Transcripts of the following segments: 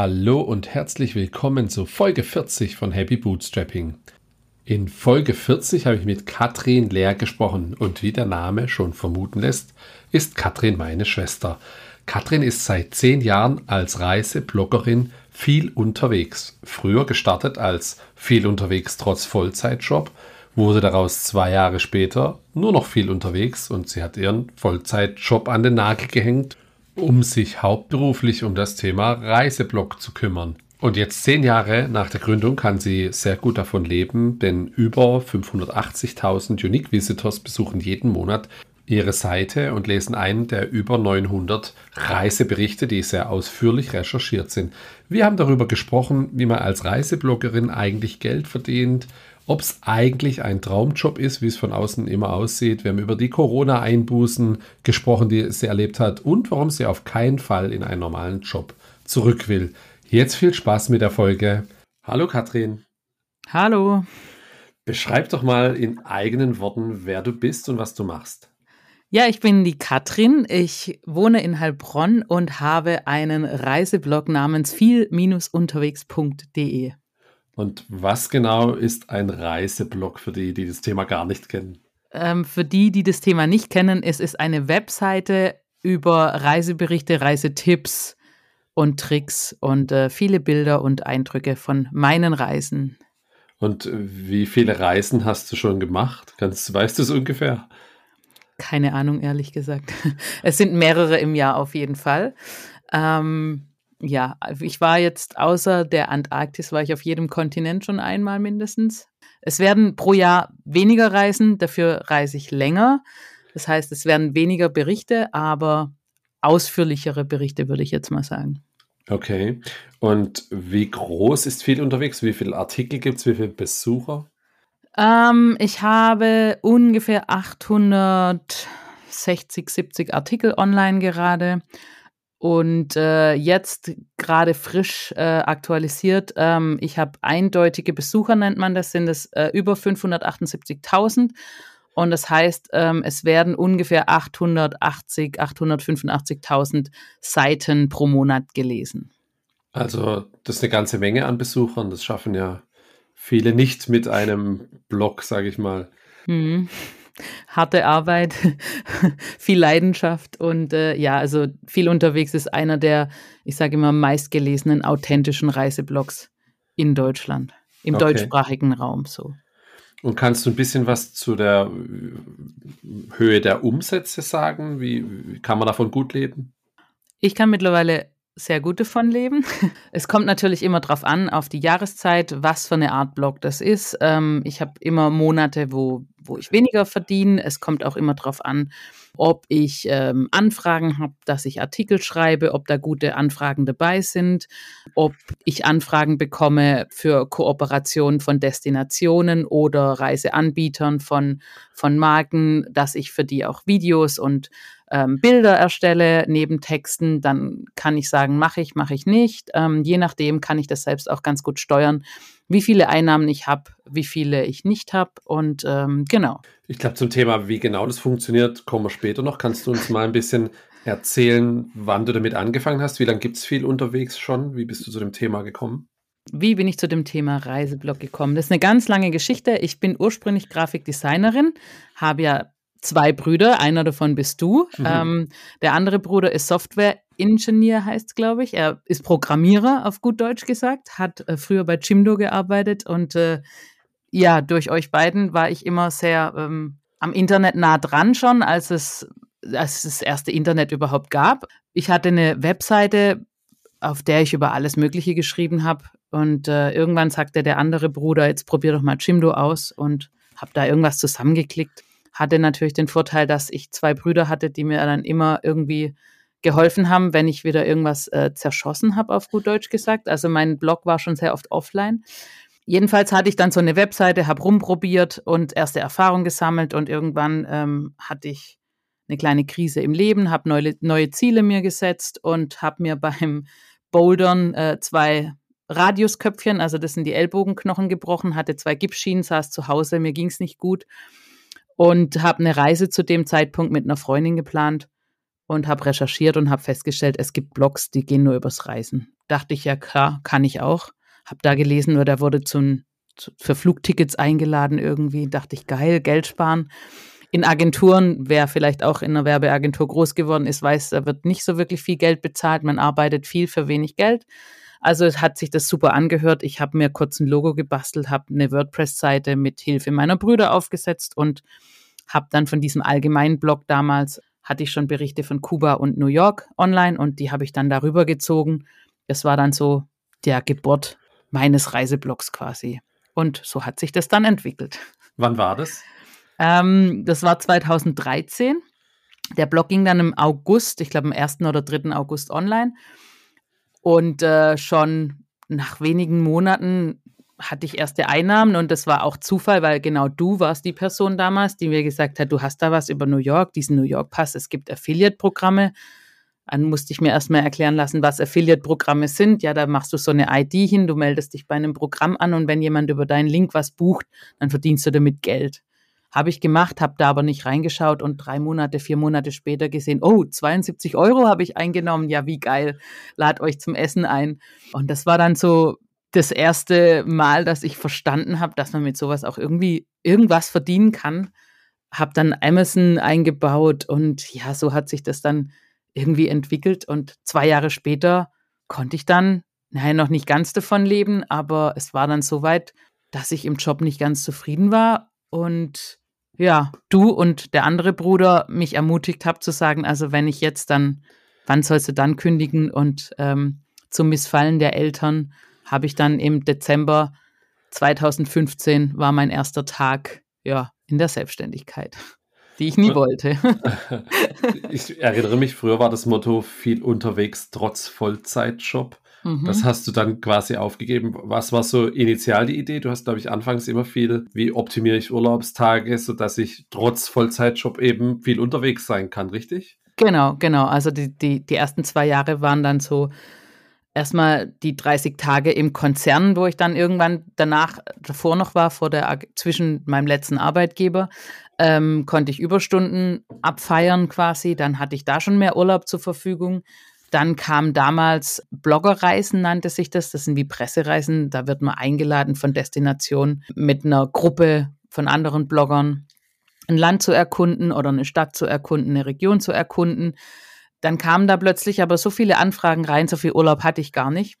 Hallo und herzlich willkommen zu Folge 40 von Happy Bootstrapping. In Folge 40 habe ich mit Katrin Lehr gesprochen und wie der Name schon vermuten lässt, ist Katrin meine Schwester. Katrin ist seit zehn Jahren als Reisebloggerin viel unterwegs. Früher gestartet als viel unterwegs trotz Vollzeitjob, wurde daraus zwei Jahre später nur noch viel unterwegs und sie hat ihren Vollzeitjob an den Nagel gehängt um sich hauptberuflich um das Thema Reiseblog zu kümmern. Und jetzt zehn Jahre nach der Gründung kann sie sehr gut davon leben, denn über 580.000 Unique Visitors besuchen jeden Monat ihre Seite und lesen einen der über 900 Reiseberichte, die sehr ausführlich recherchiert sind. Wir haben darüber gesprochen, wie man als Reisebloggerin eigentlich Geld verdient, ob es eigentlich ein Traumjob ist, wie es von außen immer aussieht. Wir haben über die Corona-Einbußen gesprochen, die sie erlebt hat und warum sie auf keinen Fall in einen normalen Job zurück will. Jetzt viel Spaß mit der Folge. Hallo Katrin. Hallo. Beschreib doch mal in eigenen Worten, wer du bist und was du machst. Ja, ich bin die Katrin. Ich wohne in Heilbronn und habe einen Reiseblog namens viel-unterwegs.de. Und was genau ist ein Reiseblog für die, die das Thema gar nicht kennen? Ähm, für die, die das Thema nicht kennen, es ist eine Webseite über Reiseberichte, Reisetipps und Tricks und äh, viele Bilder und Eindrücke von meinen Reisen. Und wie viele Reisen hast du schon gemacht? Kannst, weißt du es ungefähr? Keine Ahnung, ehrlich gesagt. Es sind mehrere im Jahr auf jeden Fall. Ähm, ja, also ich war jetzt außer der Antarktis, war ich auf jedem Kontinent schon einmal mindestens. Es werden pro Jahr weniger Reisen, dafür reise ich länger. Das heißt, es werden weniger Berichte, aber ausführlichere Berichte, würde ich jetzt mal sagen. Okay. Und wie groß ist viel unterwegs? Wie viele Artikel gibt es? Wie viele Besucher? Ähm, ich habe ungefähr 860, 70 Artikel online gerade. Und äh, jetzt gerade frisch äh, aktualisiert. Ähm, ich habe eindeutige Besucher, nennt man das, sind es äh, über 578.000. Und das heißt, ähm, es werden ungefähr 880, 885.000 Seiten pro Monat gelesen. Also das ist eine ganze Menge an Besuchern. Das schaffen ja viele nicht mit einem Blog, sage ich mal. Mhm harte Arbeit, viel Leidenschaft und äh, ja, also viel unterwegs ist einer der, ich sage immer, meistgelesenen authentischen Reiseblogs in Deutschland, im okay. deutschsprachigen Raum so. Und kannst du ein bisschen was zu der äh, Höhe der Umsätze sagen? Wie, wie kann man davon gut leben? Ich kann mittlerweile sehr gut davon leben. Es kommt natürlich immer darauf an, auf die Jahreszeit, was für eine Art Blog das ist. Ähm, ich habe immer Monate, wo, wo ich weniger verdiene. Es kommt auch immer darauf an, ob ich ähm, Anfragen habe, dass ich Artikel schreibe, ob da gute Anfragen dabei sind, ob ich Anfragen bekomme für Kooperation von Destinationen oder Reiseanbietern von, von Marken, dass ich für die auch Videos und ähm, Bilder erstelle neben Texten, dann kann ich sagen, mache ich, mache ich nicht. Ähm, je nachdem kann ich das selbst auch ganz gut steuern, wie viele Einnahmen ich habe, wie viele ich nicht habe und ähm, genau. Ich glaube, zum Thema, wie genau das funktioniert, kommen wir später noch. Kannst du uns mal ein bisschen erzählen, wann du damit angefangen hast? Wie lange gibt es viel unterwegs schon? Wie bist du zu dem Thema gekommen? Wie bin ich zu dem Thema Reiseblog gekommen? Das ist eine ganz lange Geschichte. Ich bin ursprünglich Grafikdesignerin, habe ja zwei Brüder, einer davon bist du. Mhm. Ähm, der andere Bruder ist Software-Ingenieur, heißt glaube ich. Er ist Programmierer, auf gut Deutsch gesagt, hat äh, früher bei Jimdo gearbeitet und äh, ja, durch euch beiden war ich immer sehr ähm, am Internet nah dran schon, als es, als es das erste Internet überhaupt gab. Ich hatte eine Webseite, auf der ich über alles Mögliche geschrieben habe. Und äh, irgendwann sagte der andere Bruder, jetzt probier doch mal Jimdo aus und habe da irgendwas zusammengeklickt hatte natürlich den Vorteil, dass ich zwei Brüder hatte, die mir dann immer irgendwie geholfen haben, wenn ich wieder irgendwas äh, zerschossen habe, auf gut Deutsch gesagt. Also mein Blog war schon sehr oft offline. Jedenfalls hatte ich dann so eine Webseite, habe rumprobiert und erste Erfahrungen gesammelt und irgendwann ähm, hatte ich eine kleine Krise im Leben, habe neue, neue Ziele mir gesetzt und habe mir beim Bouldern äh, zwei Radiusköpfchen, also das sind die Ellbogenknochen gebrochen, hatte zwei Gipsschienen, saß zu Hause, mir ging es nicht gut und habe eine Reise zu dem Zeitpunkt mit einer Freundin geplant. und habe recherchiert und habe festgestellt, es gibt Blogs, die gehen nur übers Reisen. Dachte ich ja, klar, kann ich auch. Habe da gelesen, nur der wurde zum, für Flugtickets eingeladen irgendwie. Dachte ich, geil, Geld sparen. In Agenturen, wer vielleicht auch in einer Werbeagentur groß geworden ist, weiß, da wird nicht so wirklich viel Geld bezahlt. Man arbeitet viel für wenig Geld. Also es hat sich das super angehört. Ich habe mir kurz ein Logo gebastelt, habe eine WordPress-Seite mit Hilfe meiner Brüder aufgesetzt und habe dann von diesem allgemeinen Blog damals hatte ich schon Berichte von Kuba und New York online und die habe ich dann darüber gezogen. Das war dann so der Geburt meines Reiseblogs quasi. Und so hat sich das dann entwickelt. Wann war das? Ähm, das war 2013. Der Blog ging dann im August, ich glaube am 1. oder 3. August online. Und äh, schon nach wenigen Monaten hatte ich erste Einnahmen und das war auch Zufall, weil genau du warst die Person damals, die mir gesagt hat, du hast da was über New York, diesen New York Pass, es gibt Affiliate-Programme. Dann musste ich mir erstmal erklären lassen, was Affiliate-Programme sind. Ja, da machst du so eine ID hin, du meldest dich bei einem Programm an und wenn jemand über deinen Link was bucht, dann verdienst du damit Geld. Habe ich gemacht, habe da aber nicht reingeschaut und drei Monate, vier Monate später gesehen, oh, 72 Euro habe ich eingenommen. Ja, wie geil. Lad euch zum Essen ein. Und das war dann so das erste Mal, dass ich verstanden habe, dass man mit sowas auch irgendwie irgendwas verdienen kann. Habe dann Amazon eingebaut und ja, so hat sich das dann irgendwie entwickelt. Und zwei Jahre später konnte ich dann, naja, noch nicht ganz davon leben, aber es war dann so weit, dass ich im Job nicht ganz zufrieden war und ja, du und der andere Bruder mich ermutigt habt zu sagen, also wenn ich jetzt dann, wann sollst du dann kündigen? Und ähm, zum Missfallen der Eltern habe ich dann im Dezember 2015 war mein erster Tag ja in der Selbstständigkeit, die ich nie wollte. ich erinnere mich, früher war das Motto viel unterwegs trotz Vollzeitjob. Mhm. Das hast du dann quasi aufgegeben. Was war so initial die Idee? Du hast, glaube ich, anfangs immer viel, wie optimiere ich Urlaubstage, sodass ich trotz Vollzeitjob eben viel unterwegs sein kann, richtig? Genau, genau. Also die, die, die ersten zwei Jahre waren dann so erstmal die 30 Tage im Konzern, wo ich dann irgendwann danach, davor noch war, vor der, zwischen meinem letzten Arbeitgeber, ähm, konnte ich Überstunden abfeiern quasi. Dann hatte ich da schon mehr Urlaub zur Verfügung. Dann kam damals Bloggerreisen, nannte sich das. Das sind wie Pressereisen. Da wird man eingeladen von Destinationen mit einer Gruppe von anderen Bloggern, ein Land zu erkunden oder eine Stadt zu erkunden, eine Region zu erkunden. Dann kamen da plötzlich aber so viele Anfragen rein, so viel Urlaub hatte ich gar nicht.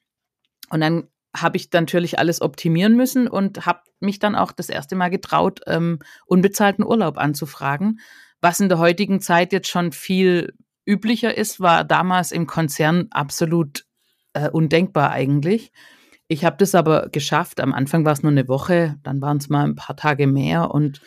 Und dann habe ich natürlich alles optimieren müssen und habe mich dann auch das erste Mal getraut, ähm, unbezahlten Urlaub anzufragen. Was in der heutigen Zeit jetzt schon viel üblicher ist, war damals im Konzern absolut äh, undenkbar eigentlich. Ich habe das aber geschafft. Am Anfang war es nur eine Woche, dann waren es mal ein paar Tage mehr und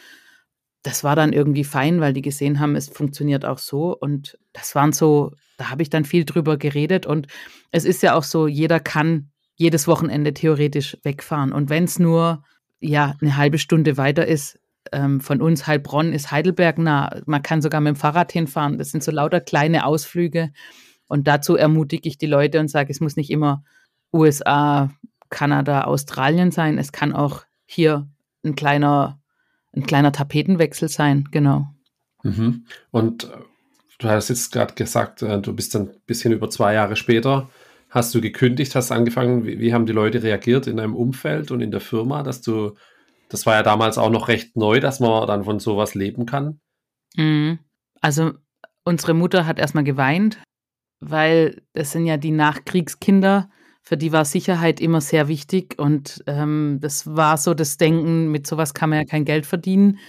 das war dann irgendwie fein, weil die gesehen haben, es funktioniert auch so. Und das waren so, da habe ich dann viel drüber geredet. Und es ist ja auch so, jeder kann jedes Wochenende theoretisch wegfahren. Und wenn es nur ja eine halbe Stunde weiter ist, ähm, von uns Heilbronn ist Heidelberg nah. Man kann sogar mit dem Fahrrad hinfahren. Das sind so lauter kleine Ausflüge. Und dazu ermutige ich die Leute und sage, es muss nicht immer USA, Kanada, Australien sein. Es kann auch hier ein kleiner, ein kleiner Tapetenwechsel sein, genau. Mhm. Und äh, du hast jetzt gerade gesagt, äh, du bist dann ein bisschen über zwei Jahre später, hast du gekündigt, hast angefangen, wie, wie haben die Leute reagiert in deinem Umfeld und in der Firma, dass du das war ja damals auch noch recht neu, dass man dann von sowas leben kann. Mhm. Also unsere Mutter hat erstmal geweint, weil das sind ja die Nachkriegskinder, für die war Sicherheit immer sehr wichtig und ähm, das war so das Denken, mit sowas kann man ja kein Geld verdienen.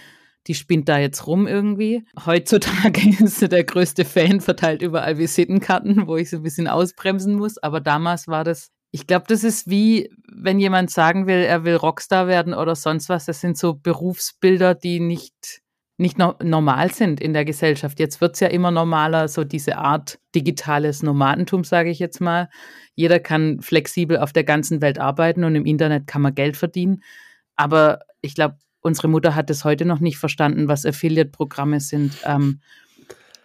Die spinnt da jetzt rum irgendwie. Heutzutage ist sie der größte Fan, verteilt überall Visitenkarten, wo ich so ein bisschen ausbremsen muss. Aber damals war das ich glaube, das ist wie, wenn jemand sagen will, er will Rockstar werden oder sonst was. Das sind so Berufsbilder, die nicht, nicht no normal sind in der Gesellschaft. Jetzt wird es ja immer normaler, so diese Art digitales Nomadentum, sage ich jetzt mal. Jeder kann flexibel auf der ganzen Welt arbeiten und im Internet kann man Geld verdienen. Aber ich glaube, unsere Mutter hat es heute noch nicht verstanden, was Affiliate-Programme sind. Ähm,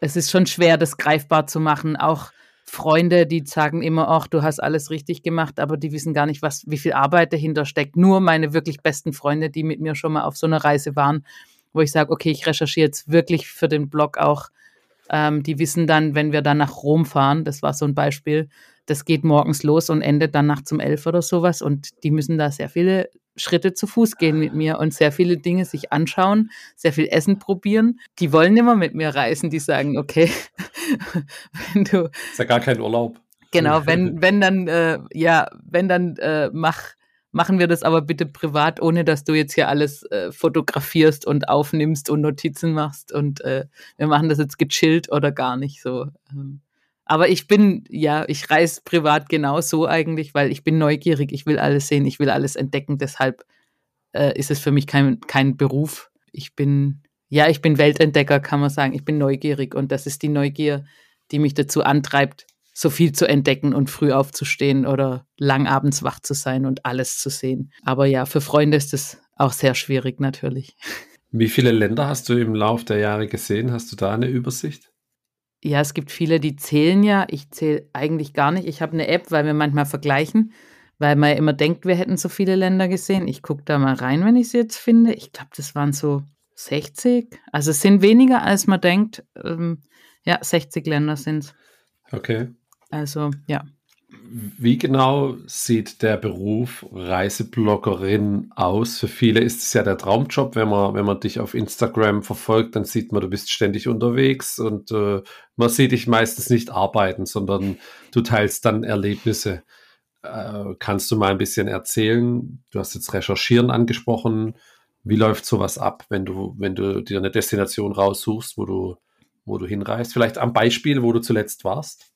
es ist schon schwer, das greifbar zu machen. Auch Freunde, die sagen immer, ach, du hast alles richtig gemacht, aber die wissen gar nicht, was, wie viel Arbeit dahinter steckt. Nur meine wirklich besten Freunde, die mit mir schon mal auf so einer Reise waren, wo ich sage, okay, ich recherchiere jetzt wirklich für den Blog auch Ähm, die wissen dann, wenn wir dann nach Rom fahren, das war so ein Beispiel, das geht morgens los und endet dann nachts um elf oder sowas. Und die müssen da sehr viele Schritte zu Fuß gehen mit mir und sehr viele Dinge sich anschauen, sehr viel Essen probieren. Die wollen immer mit mir reisen, die sagen, okay, wenn du. Ist ja gar kein Urlaub. Genau, wenn, wenn dann, äh, ja, wenn dann äh, mach, machen wir das aber bitte privat, ohne dass du jetzt hier alles äh, fotografierst und aufnimmst und Notizen machst. Und äh, wir machen das jetzt gechillt oder gar nicht so. Ähm, aber ich bin, ja, ich reise privat genauso eigentlich, weil ich bin neugierig, ich will alles sehen, ich will alles entdecken. Deshalb äh, ist es für mich kein, kein Beruf. Ich bin, ja, ich bin Weltentdecker, kann man sagen. Ich bin neugierig und das ist die Neugier, die mich dazu antreibt, so viel zu entdecken und früh aufzustehen oder lang abends wach zu sein und alles zu sehen. Aber ja, für Freunde ist es auch sehr schwierig natürlich. Wie viele Länder hast du im Lauf der Jahre gesehen? Hast du da eine Übersicht? Ja, es gibt viele, die zählen ja. Ich zähle eigentlich gar nicht. Ich habe eine App, weil wir manchmal vergleichen, weil man ja immer denkt, wir hätten so viele Länder gesehen. Ich gucke da mal rein, wenn ich sie jetzt finde. Ich glaube, das waren so 60. Also es sind weniger, als man denkt. Ähm, ja, 60 Länder sind es. Okay. Also, ja. Wie genau sieht der Beruf Reisebloggerin aus? Für viele ist es ja der Traumjob. Wenn man, wenn man dich auf Instagram verfolgt, dann sieht man, du bist ständig unterwegs und äh, man sieht dich meistens nicht arbeiten, sondern du teilst dann Erlebnisse. Äh, kannst du mal ein bisschen erzählen? Du hast jetzt Recherchieren angesprochen. Wie läuft sowas ab, wenn du, wenn du dir eine Destination raussuchst, wo du, wo du hinreist? Vielleicht am Beispiel, wo du zuletzt warst?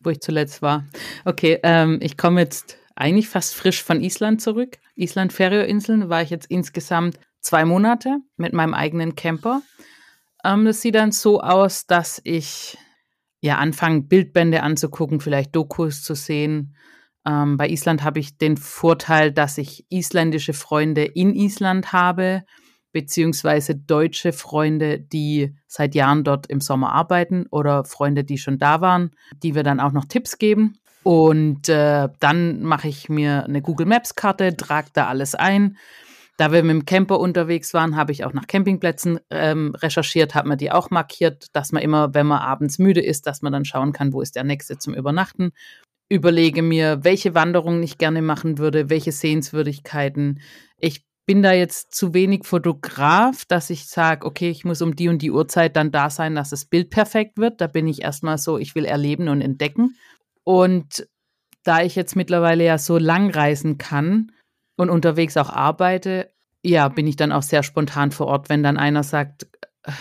Wo ich zuletzt war. Okay, ähm, ich komme jetzt eigentlich fast frisch von Island zurück. Island Färöerinseln war ich jetzt insgesamt zwei Monate mit meinem eigenen Camper. Ähm, das sieht dann so aus, dass ich ja anfange, Bildbände anzugucken, vielleicht Dokus zu sehen. Ähm, bei Island habe ich den Vorteil, dass ich isländische Freunde in Island habe beziehungsweise deutsche Freunde, die seit Jahren dort im Sommer arbeiten oder Freunde, die schon da waren, die wir dann auch noch Tipps geben. Und äh, dann mache ich mir eine Google Maps Karte, trage da alles ein. Da wir mit dem Camper unterwegs waren, habe ich auch nach Campingplätzen ähm, recherchiert, habe mir die auch markiert, dass man immer, wenn man abends müde ist, dass man dann schauen kann, wo ist der nächste zum Übernachten. Überlege mir, welche Wanderungen ich gerne machen würde, welche Sehenswürdigkeiten. Ich bin da jetzt zu wenig Fotograf, dass ich sage, okay, ich muss um die und die Uhrzeit dann da sein, dass das Bild perfekt wird. Da bin ich erstmal so, ich will erleben und entdecken. Und da ich jetzt mittlerweile ja so lang reisen kann und unterwegs auch arbeite, ja, bin ich dann auch sehr spontan vor Ort, wenn dann einer sagt, äh,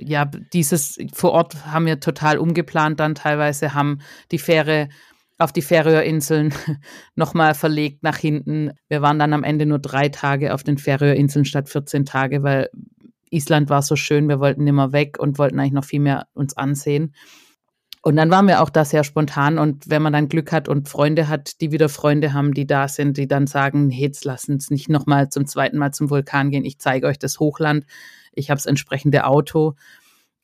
ja, dieses vor Ort haben wir total umgeplant dann teilweise, haben die Fähre auf die Färöerinseln nochmal verlegt nach hinten. Wir waren dann am Ende nur drei Tage auf den Färöerinseln statt 14 Tage, weil Island war so schön, wir wollten immer weg und wollten eigentlich noch viel mehr uns ansehen. Und dann waren wir auch da sehr spontan und wenn man dann Glück hat und Freunde hat, die wieder Freunde haben, die da sind, die dann sagen, jetzt lass uns nicht nochmal zum zweiten Mal zum Vulkan gehen, ich zeige euch das Hochland, ich habe das entsprechende Auto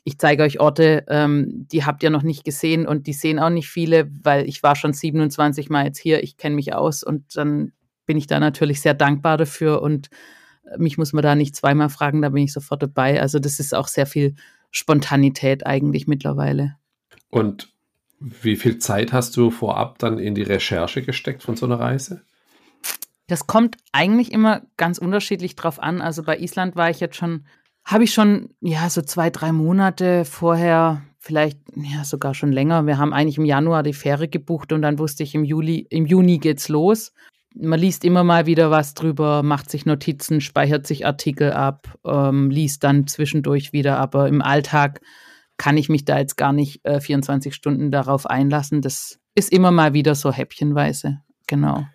ich zeige euch Orte, ähm, die habt ihr noch nicht gesehen und die sehen auch nicht viele, weil ich war schon 27 Mal jetzt hier, ich kenne mich aus und dann bin ich da natürlich sehr dankbar dafür und äh, mich muss man da nicht zweimal fragen, da bin ich sofort dabei. Also das ist auch sehr viel Spontanität eigentlich mittlerweile. Und wie viel Zeit hast du vorab dann in die Recherche gesteckt von so einer Reise? Das kommt eigentlich immer ganz unterschiedlich drauf an. Also bei Island war ich jetzt schon habe ich schon, ja, so zwei, drei Monate vorher, vielleicht ja sogar schon länger. Wir haben eigentlich im Januar die Fähre gebucht und dann wusste ich, im Juli, im Juni geht's los. Man liest immer mal wieder was drüber, macht sich Notizen, speichert sich Artikel ab, ähm, liest dann zwischendurch wieder. Aber im Alltag kann ich mich da jetzt gar nicht äh, 24 Stunden darauf einlassen. Das ist immer mal wieder so häppchenweise. Genau.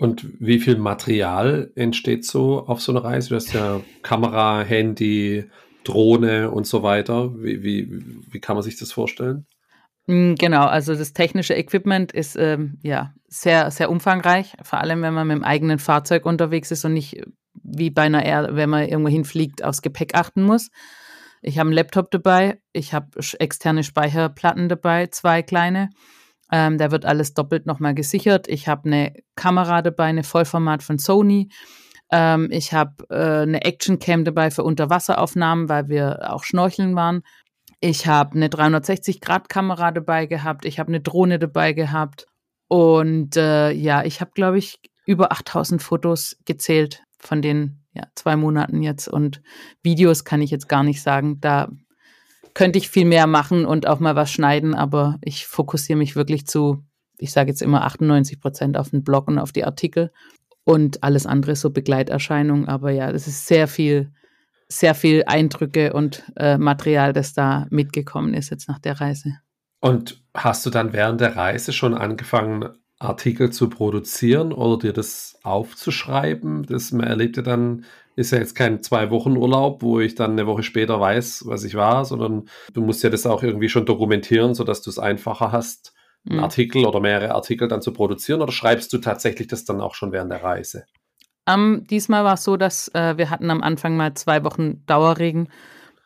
Und wie viel Material entsteht so auf so einer Reise? Du hast ja Kamera, Handy, Drohne und so weiter. Wie, wie, wie kann man sich das vorstellen? Mm, genau, also das technische Equipment ist ähm, ja sehr, sehr umfangreich, vor allem wenn man mit dem eigenen Fahrzeug unterwegs ist und nicht wie bei einer Air, wenn man irgendwo hinfliegt, aufs Gepäck achten muss. Ich habe einen Laptop dabei, ich habe externe Speicherplatten dabei, zwei kleine. Ähm, da wird alles doppelt nochmal gesichert. Ich habe eine Kamera dabei, eine Vollformat von Sony. Ähm, ich habe äh, eine Actioncam dabei für Unterwasseraufnahmen, weil wir auch schnorcheln waren. Ich habe eine 360-Grad-Kamera dabei gehabt. Ich habe eine Drohne dabei gehabt. Und äh, ja, ich habe, glaube ich, über 8000 Fotos gezählt von den ja, zwei Monaten jetzt. Und Videos kann ich jetzt gar nicht sagen. Da könnte ich viel mehr machen und auch mal was schneiden, aber ich fokussiere mich wirklich zu, ich sage jetzt immer 98 Prozent auf den Blog und auf die Artikel und alles andere so Begleiterscheinungen. Aber ja, das ist sehr viel, sehr viel Eindrücke und äh, Material, das da mitgekommen ist jetzt nach der Reise. Und hast du dann während der Reise schon angefangen, Artikel zu produzieren oder dir das aufzuschreiben? Das man erlebt ja dann, ist ja jetzt kein zwei Wochen Urlaub, wo ich dann eine Woche später weiß, was ich war, sondern du musst ja das auch irgendwie schon dokumentieren, sodass du es einfacher hast, einen mhm. Artikel oder mehrere Artikel dann zu produzieren oder schreibst du tatsächlich das dann auch schon während der Reise? Um, diesmal war es so, dass äh, wir hatten am Anfang mal zwei Wochen Dauerregen.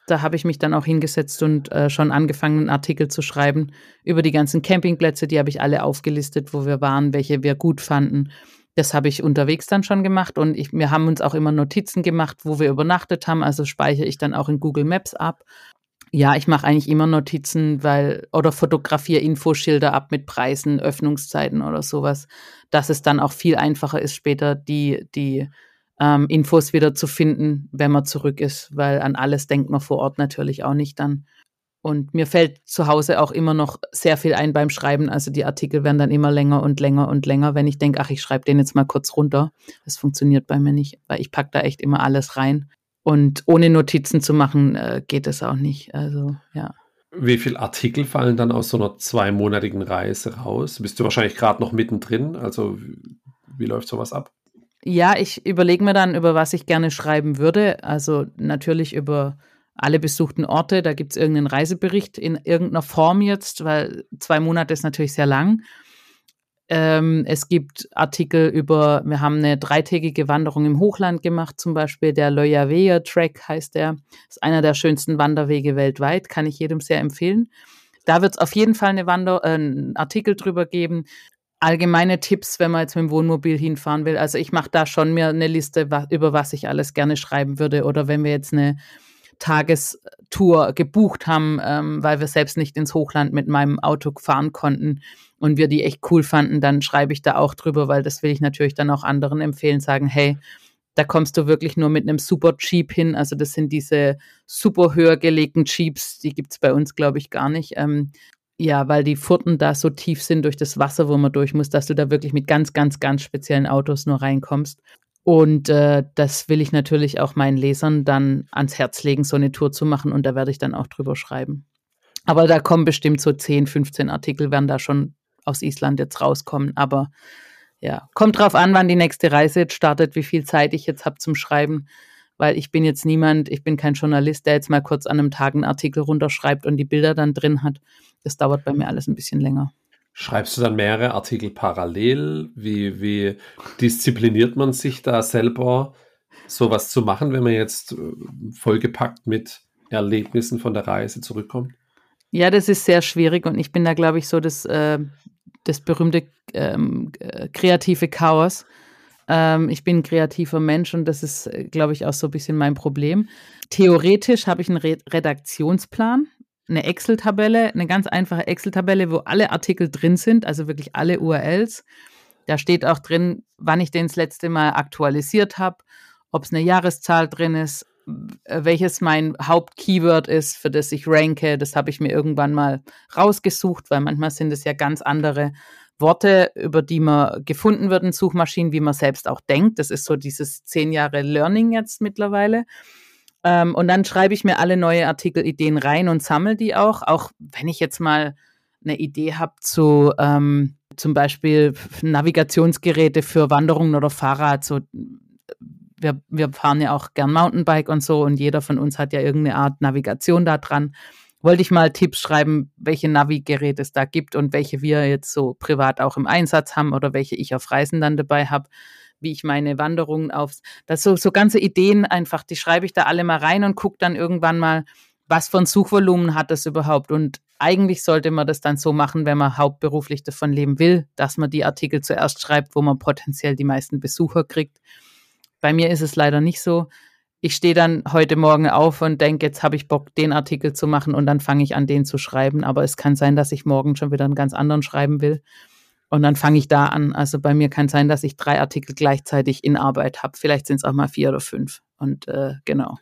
Da habe ich mich dann auch hingesetzt und äh, schon angefangen, einen Artikel zu schreiben über die ganzen Campingplätze. Die habe ich alle aufgelistet, wo wir waren, welche wir gut fanden. Das habe ich unterwegs dann schon gemacht und ich, wir haben uns auch immer Notizen gemacht, wo wir übernachtet haben. Also speichere ich dann auch in Google Maps ab ja, ich mache eigentlich immer Notizen, weil oder fotografiere Infoschilder ab mit Preisen, Öffnungszeiten oder sowas, dass es dann auch viel einfacher ist, später die, die ähm, Infos wieder zu finden, wenn man zurück ist, weil an alles denkt man vor Ort natürlich auch nicht dann. Und mir fällt zu Hause auch immer noch sehr viel ein beim Schreiben. Also die Artikel werden dann immer länger und länger und länger, wenn ich denke, ach, ich schreibe den jetzt mal kurz runter. Das funktioniert bei mir nicht, weil ich packe da echt immer alles rein. Und ohne Notizen zu machen, äh, geht es auch nicht. Also, ja. Wie viele Artikel fallen dann aus so einer zweimonatigen Reise raus? Bist du wahrscheinlich gerade noch mittendrin? Also, wie, wie läuft sowas ab? Ja, ich überlege mir dann, über was ich gerne schreiben würde. Also natürlich über alle besuchten Orte. Da gibt es irgendeinen Reisebericht in irgendeiner Form jetzt, weil zwei Monate ist natürlich sehr lang. Ähm, es gibt Artikel über, wir haben eine dreitägige Wanderung im Hochland gemacht, zum Beispiel der Loyavea Track heißt der. Ist einer der schönsten Wanderwege weltweit, kann ich jedem sehr empfehlen. Da wird es auf jeden Fall eine Wander äh, einen Artikel drüber geben. Allgemeine Tipps, wenn man jetzt mit dem Wohnmobil hinfahren will. Also ich mache da schon mir eine Liste, über was ich alles gerne schreiben würde. Oder wenn wir jetzt eine Tagestour gebucht haben, ähm, weil wir selbst nicht ins Hochland mit meinem Auto fahren konnten und wir die echt cool fanden, dann schreibe ich da auch drüber, weil das will ich natürlich dann auch anderen empfehlen, sagen, hey, da kommst du wirklich nur mit einem super Jeep hin. Also das sind diese super höher gelegten Jeeps, die gibt es bei uns, glaube ich, gar nicht. Ähm, ja, weil die Furten da so tief sind durch das Wasser, wo man durch muss, dass du da wirklich mit ganz, ganz, ganz speziellen Autos nur reinkommst. Und äh, das will ich natürlich auch meinen Lesern dann ans Herz legen, so eine Tour zu machen. Und da werde ich dann auch drüber schreiben. Aber da kommen bestimmt so 10, 15 Artikel, werden da schon aus Island jetzt rauskommen. Aber ja, kommt drauf an, wann die nächste Reise jetzt startet, wie viel Zeit ich jetzt habe zum Schreiben. Weil ich bin jetzt niemand, ich bin kein Journalist, der jetzt mal kurz an einem Tag einen Artikel runterschreibt und die Bilder dann drin hat. Das dauert bei mir alles ein bisschen länger. Schreibst du dann mehrere Artikel parallel? Wie, wie diszipliniert man sich da selber, sowas zu machen, wenn man jetzt äh, vollgepackt mit Erlebnissen von der Reise zurückkommt? Ja, das ist sehr schwierig und ich bin da, glaube ich, so das, äh, das berühmte ähm, äh, kreative Chaos. Ähm, ich bin ein kreativer Mensch und das ist, äh, glaube ich, auch so ein bisschen mein Problem. Theoretisch habe ich einen Re Redaktionsplan eine Excel-Tabelle, eine ganz einfache Excel-Tabelle, wo alle Artikel drin sind, also wirklich alle URLs. Da steht auch drin, wann ich den das letzte Mal aktualisiert habe, ob es eine Jahreszahl drin ist, welches mein Hauptkeyword ist, für das ich ranke. Das habe ich mir irgendwann mal rausgesucht, weil manchmal sind es ja ganz andere Worte, über die man gefunden wird in Suchmaschinen, wie man selbst auch denkt. Das ist so dieses zehn Jahre Learning jetzt mittlerweile. Ähm, und dann schreibe ich mir alle neue Artikelideen rein und sammle die auch. Auch wenn ich jetzt mal eine Idee habe zu ähm, zum Beispiel Navigationsgeräte für Wanderungen oder Fahrrad. So, wir, wir fahren ja auch gern Mountainbike und so und jeder von uns hat ja irgendeine Art Navigation da dran. Wollte ich mal Tipps schreiben, welche Navigeräte es da gibt und welche wir jetzt so privat auch im Einsatz haben oder welche ich auf Reisen dann dabei habe wie ich meine Wanderungen aufs, das so, so ganze Ideen einfach, die schreibe ich da alle mal rein und gucke dann irgendwann mal, was für ein Suchvolumen hat das überhaupt? Und eigentlich sollte man das dann so machen, wenn man hauptberuflich davon leben will, dass man die Artikel zuerst schreibt, wo man potenziell die meisten Besucher kriegt. Bei mir ist es leider nicht so. ich stehe dann heute Morgen auf und denke, jetzt habe ich Bock, den Artikel zu machen und dann fange ich an, den zu schreiben. Aber es kann sein, dass ich morgen schon wieder einen ganz anderen schreiben will. Und dann fange ich da an. Also bei mir kann sein, dass ich drei Artikel gleichzeitig in Arbeit habe. Vielleicht sind es auch mal vier oder fünf. Und äh, genau.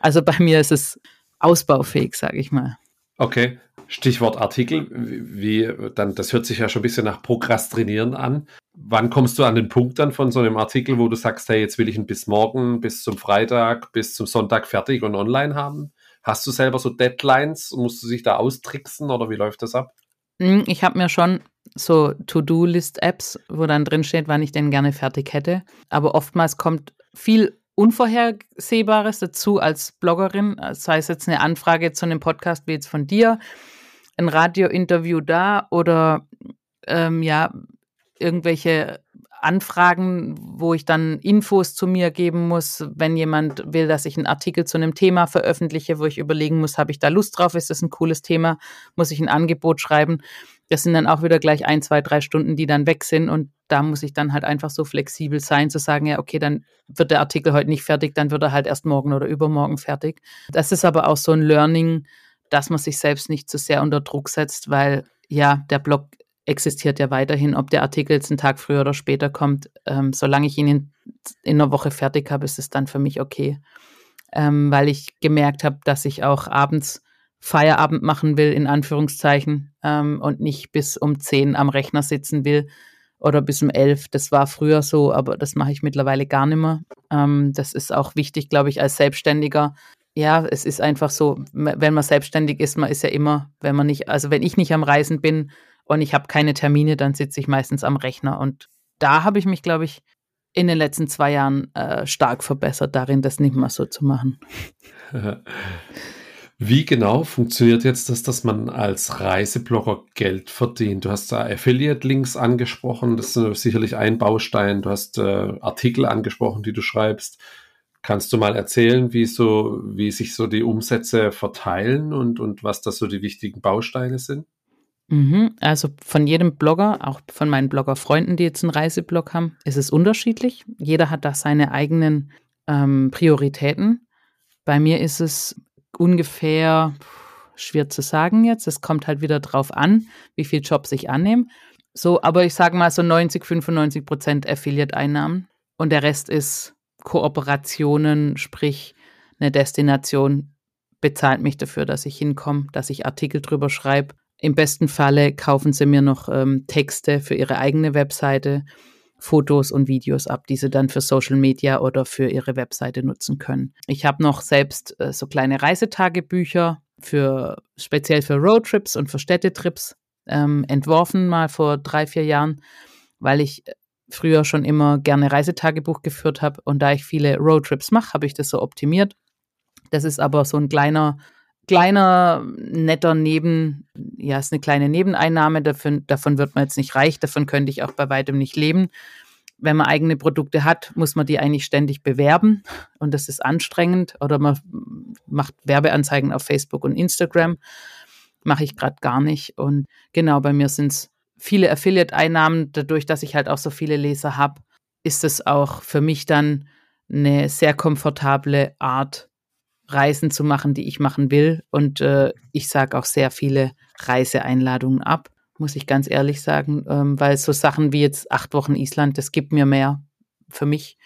Also bei mir ist es ausbaufähig, sage ich mal. Okay. Stichwort Artikel, wie dann, das hört sich ja schon ein bisschen nach Prokrastinieren an. Wann kommst du an den Punkt dann von so einem Artikel, wo du sagst, hey, jetzt will ich ihn bis morgen, bis zum Freitag, bis zum Sonntag fertig und online haben? Hast du selber so Deadlines? Musst du sich da austricksen oder wie läuft das ab? Hm, ich habe mir schon so To-Do-List-Apps, wo dann drin steht, wann ich den gerne fertig hätte. Aber oftmals kommt viel Unvorhersehbares dazu als Bloggerin, sei es jetzt eine Anfrage zu einem Podcast wie jetzt von dir, ein Radiointerview da oder ähm, ja, irgendwelche Anfragen, wo ich dann Infos zu mir geben muss, wenn jemand will, dass ich einen Artikel zu einem Thema veröffentliche, wo ich überlegen muss, habe ich da Lust drauf, ist das ein cooles Thema, muss ich ein Angebot schreiben. Das sind dann auch wieder gleich ein, zwei, drei Stunden, die dann weg sind und da muss ich dann halt einfach so flexibel sein, zu sagen, ja, okay, dann wird der Artikel heute nicht fertig, dann wird er halt erst morgen oder übermorgen fertig. Das ist aber auch so ein Learning, dass man sich selbst nicht zu sehr unter Druck setzt, weil ja, der Blog existiert ja weiterhin, ob der Artikel jetzt einen Tag früher oder später kommt. Ähm, solange ich ihn in, in, einer Woche fertig habe, ist es dann für mich okay. Ähm, weil ich gemerkt habe, dass ich auch abends Feierabend machen will, in Anführungszeichen, ähm, und nicht bis um 10 am Rechner sitzen will oder bis um 11. Das war früher so, aber das mache ich mittlerweile gar nicht mehr. Ähm, das ist auch wichtig, glaube ich, als Selbstständiger. Ja, es ist einfach so, wenn man selbstständig ist, man ist ja immer, wenn man nicht, also wenn ich nicht am Reisen bin, und ich habe keine Termine, dann sitze ich meistens am Rechner. Und da habe ich mich, glaube ich, in den letzten zwei Jahren äh, stark verbessert darin, das nicht mehr so zu machen. Wie genau funktioniert jetzt das, dass man als Reiseblogger Geld verdient? Du hast da Affiliate-Links angesprochen, das ist sicherlich ein Baustein. Du hast äh, Artikel angesprochen, die du schreibst. Kannst du mal erzählen, wie, so, wie sich so die Umsätze verteilen und, und was da so die wichtigen Bausteine sind? Mhm. Also von jedem Blogger, auch von meinen Bloggerfreunden, die jetzt einen Reiseblog haben, ist es unterschiedlich. Jeder hat da seine eigenen ähm, Prioritäten. Bei mir ist es ungefähr schwer zu sagen jetzt. Es kommt halt wieder drauf an, wie viel Jobs ich annehme. So, aber ich sage mal so 90, 95 Prozent Affiliate-Einnahmen und der Rest ist Kooperationen, sprich eine Destination bezahlt mich dafür, dass ich hinkomme, dass ich Artikel drüber schreibe im besten Falle kaufen sie mir noch ähm, Texte für ihre eigene Webseite, Fotos und Videos ab, die sie dann für Social Media oder für ihre Webseite nutzen können. Ich habe noch selbst äh, so kleine Reisetagebücher für speziell für Roadtrips und für Städtetrips ähm, entworfen, mal vor drei, vier Jahren, weil ich äh, früher schon immer gerne Reisetagebuch geführt habe und da ich viele Roadtrips mache, habe ich das so optimiert. Das ist aber so ein kleiner kleiner, netter Neben, ja, ist eine kleine Nebeneinnahme, davon, davon wird man jetzt nicht reich, davon könnte ich auch bei weitem nicht leben. Wenn man eigene Produkte hat, muss man die eigentlich ständig bewerben und das ist anstrengend oder man macht Werbeanzeigen auf Facebook und Instagram. Mache ich gerade gar nicht. Und genau, bei mir sind es viele Affiliate-Einnahmen. Dadurch, dass ich halt auch so viele Leser habe, ist es auch für mich dann eine sehr komfortable Art, Reisen zu machen, die ich machen will. Und äh, ich sage auch sehr viele Reiseeinladungen ab, muss ich ganz ehrlich sagen, ähm, weil so Sachen wie jetzt acht Wochen Island, das gibt mir mehr für mich,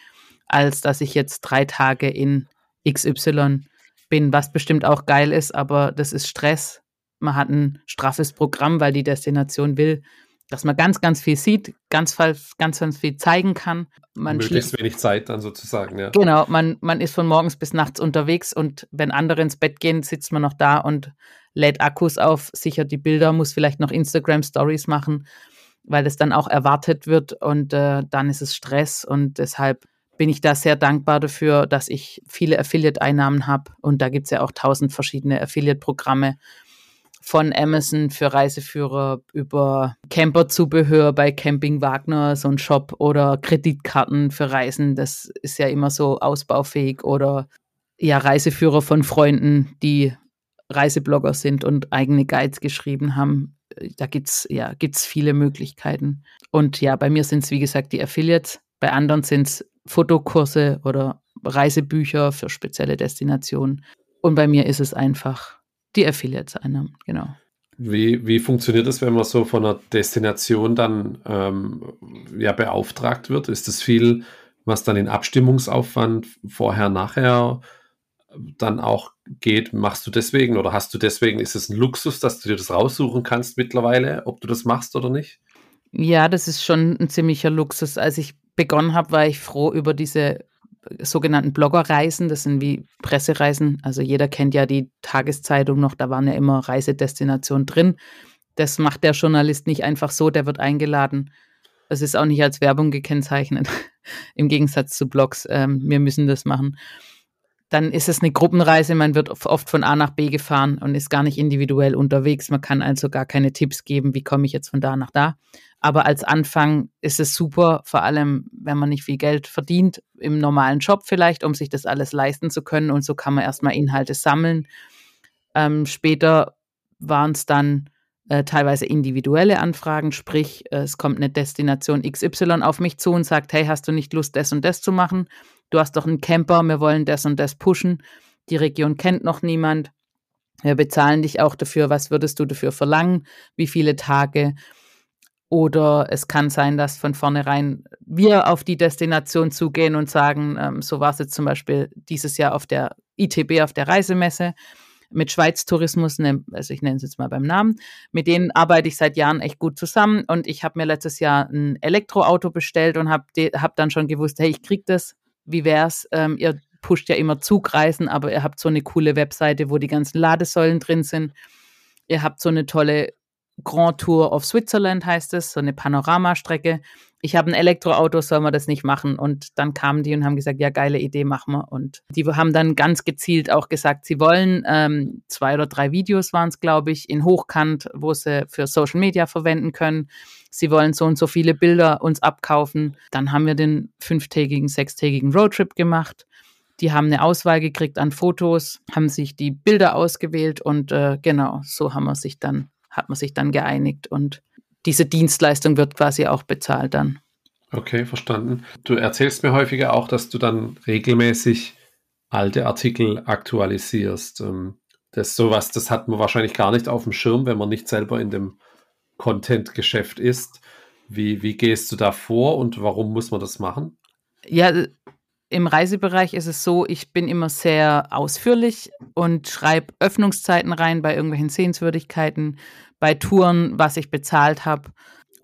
als dass ich jetzt drei Tage in XY bin, was bestimmt auch geil ist, aber das ist Stress. Man hat ein straffes Programm, weil die Destination will, dass man ganz, ganz viel sieht, ganz, ganz, ganz viel zeigen kann. Man Möglichst wenig Zeit dann sozusagen, ja. Genau, man, man ist von morgens bis nachts unterwegs und wenn andere ins Bett gehen, sitzt man noch da und lädt Akkus auf, sichert die Bilder, muss vielleicht noch Instagram-Stories machen, weil es dann auch erwartet wird und äh, dann ist es Stress und deshalb bin ich da sehr dankbar dafür, dass ich viele Affiliate-Einnahmen habe und da gibt es ja auch tausend verschiedene Affiliate-Programme von Amazon für Reiseführer über Camperzubehör bei Camping Wagner, so ein Shop oder Kreditkarten für Reisen. Das ist ja immer so ausbaufähig oder ja, Reiseführer von Freunden, die Reiseblogger sind und eigene Guides geschrieben haben. Da gibt's ja gibt's viele Möglichkeiten. Und ja, bei mir sind es, wie gesagt, die Affiliates. Bei anderen sind es Fotokurse oder Reisebücher für spezielle Destinationen. Und bei mir ist es einfach die Affiliates-Einnahmen, genau. Wie, wie funktioniert das, wenn man so von einer Destination dann ähm, ja, beauftragt wird? Ist das viel, was dann in Abstimmungsaufwand vorher, nachher dann auch geht? Machst du deswegen oder hast du deswegen, ist es ein Luxus, dass du dir das raussuchen kannst mittlerweile, ob du das machst oder nicht? Ja, das ist schon ein ziemlicher Luxus. Als ich begonnen habe, war ich froh über diese sogenannten Bloggerreisen. Das sind wie Pressereisen. Also jeder kennt ja die Tageszeitung noch, da waren ja immer Reisedestinationen drin. Das macht der Journalist nicht einfach so, der wird eingeladen. Es ist auch nicht als Werbung gekennzeichnet, im Gegensatz zu Blogs. Ähm, wir müssen das machen. Dann ist es eine Gruppenreise, man wird oft von A nach B gefahren und ist gar nicht individuell unterwegs. Man kann also gar keine Tipps geben, wie komme ich jetzt von da nach da. Aber als Anfang ist es super, vor allem wenn man nicht viel Geld verdient, im normalen Job vielleicht, um sich das alles leisten zu können. Und so kann man erstmal Inhalte sammeln. Ähm, später waren es dann äh, teilweise individuelle Anfragen, sprich, äh, es kommt eine Destination XY auf mich zu und sagt, hey, hast du nicht Lust, das und das zu machen? Du hast doch einen Camper, wir wollen das und das pushen. Die Region kennt noch niemand. Wir bezahlen dich auch dafür. Was würdest du dafür verlangen? Wie viele Tage? Oder es kann sein, dass von vornherein wir auf die Destination zugehen und sagen, ähm, so war es jetzt zum Beispiel dieses Jahr auf der ITB, auf der Reisemesse mit Schweiz Tourismus, ne, also ich nenne es jetzt mal beim Namen, mit denen arbeite ich seit Jahren echt gut zusammen und ich habe mir letztes Jahr ein Elektroauto bestellt und habe hab dann schon gewusst, hey, ich krieg das, wie wär's, ähm, ihr pusht ja immer Zugreisen, aber ihr habt so eine coole Webseite, wo die ganzen Ladesäulen drin sind. Ihr habt so eine tolle Grand Tour of Switzerland heißt es, so eine Panoramastrecke. Ich habe ein Elektroauto, soll man das nicht machen? Und dann kamen die und haben gesagt, ja, geile Idee, machen wir. Und die haben dann ganz gezielt auch gesagt, sie wollen ähm, zwei oder drei Videos waren es, glaube ich, in Hochkant, wo sie für Social Media verwenden können. Sie wollen so und so viele Bilder uns abkaufen. Dann haben wir den fünftägigen, sechstägigen Roadtrip gemacht. Die haben eine Auswahl gekriegt an Fotos, haben sich die Bilder ausgewählt und äh, genau, so haben wir sich dann hat man sich dann geeinigt und diese Dienstleistung wird quasi auch bezahlt dann. Okay, verstanden. Du erzählst mir häufiger auch, dass du dann regelmäßig alte Artikel aktualisierst. Ähm, das sowas, das hat man wahrscheinlich gar nicht auf dem Schirm, wenn man nicht selber in dem Content-Geschäft ist. Wie, wie gehst du da vor und warum muss man das machen? Ja, im Reisebereich ist es so, ich bin immer sehr ausführlich und schreibe Öffnungszeiten rein bei irgendwelchen Sehenswürdigkeiten, bei Touren, was ich bezahlt habe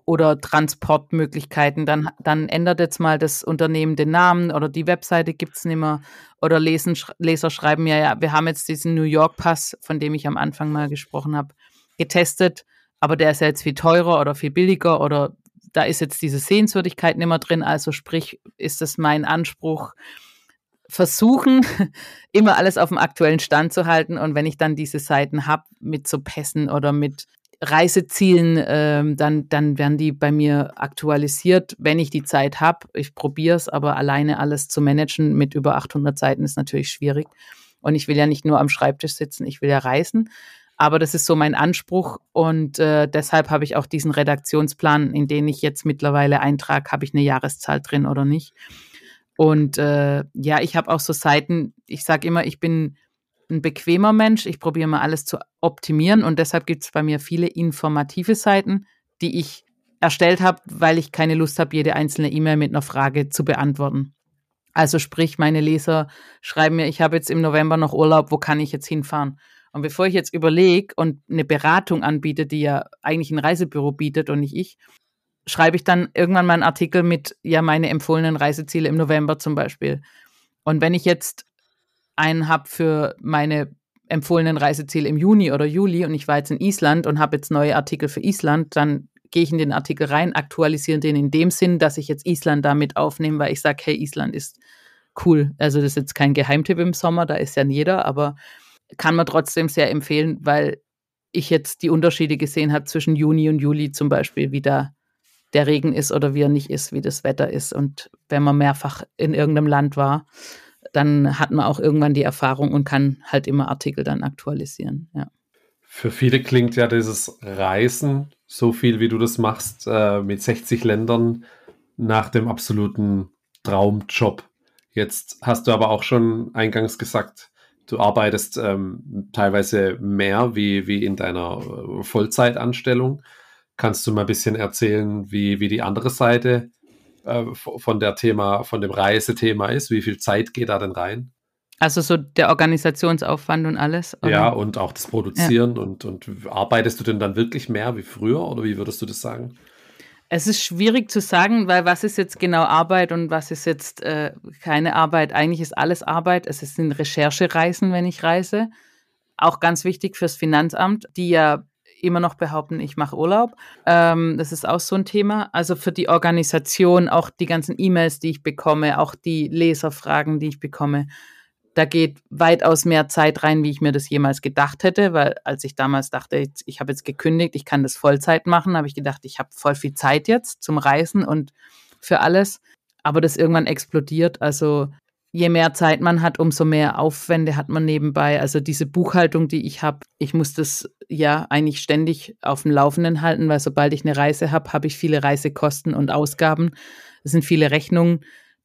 oder Transportmöglichkeiten. Dann, dann ändert jetzt mal das Unternehmen den Namen oder die Webseite gibt es nicht mehr. Oder lesen, Leser schreiben mir, ja, wir haben jetzt diesen New York Pass, von dem ich am Anfang mal gesprochen habe, getestet, aber der ist ja jetzt viel teurer oder viel billiger oder da ist jetzt diese Sehenswürdigkeit nicht mehr drin. Also sprich, ist es mein Anspruch, versuchen, immer alles auf dem aktuellen Stand zu halten. Und wenn ich dann diese Seiten habe mit so Pässen oder mit Reisezielen, ähm, dann, dann werden die bei mir aktualisiert, wenn ich die Zeit habe. Ich probiere es, aber alleine alles zu managen mit über 800 Seiten ist natürlich schwierig. Und ich will ja nicht nur am Schreibtisch sitzen, ich will ja reisen. Aber das ist so mein Anspruch und äh, deshalb habe ich auch diesen Redaktionsplan, in den ich jetzt mittlerweile eintrage, habe ich eine Jahreszahl drin oder nicht. Und äh, ja, ich habe auch so Seiten, ich sage immer, ich bin ein bequemer Mensch, ich probiere mal alles zu optimieren und deshalb gibt es bei mir viele informative Seiten, die ich erstellt habe, weil ich keine Lust habe, jede einzelne E-Mail mit einer Frage zu beantworten. Also sprich, meine Leser schreiben mir, ich habe jetzt im November noch Urlaub, wo kann ich jetzt hinfahren? Und bevor ich jetzt überlege und eine Beratung anbiete, die ja eigentlich ein Reisebüro bietet und nicht ich, schreibe ich dann irgendwann mal einen Artikel mit, ja, meine empfohlenen Reiseziele im November zum Beispiel. Und wenn ich jetzt einen habe für meine empfohlenen Reiseziele im Juni oder Juli und ich war jetzt in Island und habe jetzt neue Artikel für Island, dann gehe ich in den Artikel rein, aktualisiere den in dem Sinn, dass ich jetzt Island damit aufnehme, weil ich sage, hey, Island ist cool. Also das ist jetzt kein Geheimtipp im Sommer, da ist ja jeder, aber kann man trotzdem sehr empfehlen, weil ich jetzt die Unterschiede gesehen habe zwischen Juni und Juli zum Beispiel, wie da der Regen ist oder wie er nicht ist, wie das Wetter ist. Und wenn man mehrfach in irgendeinem Land war, dann hat man auch irgendwann die Erfahrung und kann halt immer Artikel dann aktualisieren. Ja. Für viele klingt ja dieses Reisen, so viel wie du das machst, äh, mit 60 Ländern nach dem absoluten Traumjob. Jetzt hast du aber auch schon eingangs gesagt, du arbeitest ähm, teilweise mehr wie, wie in deiner äh, Vollzeitanstellung. Kannst du mal ein bisschen erzählen, wie, wie die andere Seite äh, von der Thema, von dem Reisethema ist? Wie viel Zeit geht da denn rein? Also so der Organisationsaufwand und alles? Oder? Ja, und auch das Produzieren ja. und, und arbeitest du denn dann wirklich mehr wie früher oder wie würdest du das sagen? Es ist schwierig zu sagen, weil was ist jetzt genau Arbeit und was ist jetzt äh, keine Arbeit? Eigentlich ist alles Arbeit. Es sind Recherchereisen, wenn ich reise. Auch ganz wichtig fürs Finanzamt, die ja immer noch behaupten, ich mache Urlaub. Ähm, das ist auch so ein Thema. Also für die Organisation, auch die ganzen E-Mails, die ich bekomme, auch die Leserfragen, die ich bekomme. Da geht weitaus mehr Zeit rein, wie ich mir das jemals gedacht hätte, weil als ich damals dachte, ich, ich habe jetzt gekündigt, ich kann das Vollzeit machen, habe ich gedacht, ich habe voll viel Zeit jetzt zum Reisen und für alles. Aber das irgendwann explodiert. Also je mehr Zeit man hat, umso mehr Aufwände hat man nebenbei. Also diese Buchhaltung, die ich habe, ich muss das ja eigentlich ständig auf dem Laufenden halten, weil sobald ich eine Reise habe, habe ich viele Reisekosten und Ausgaben. Es sind viele Rechnungen,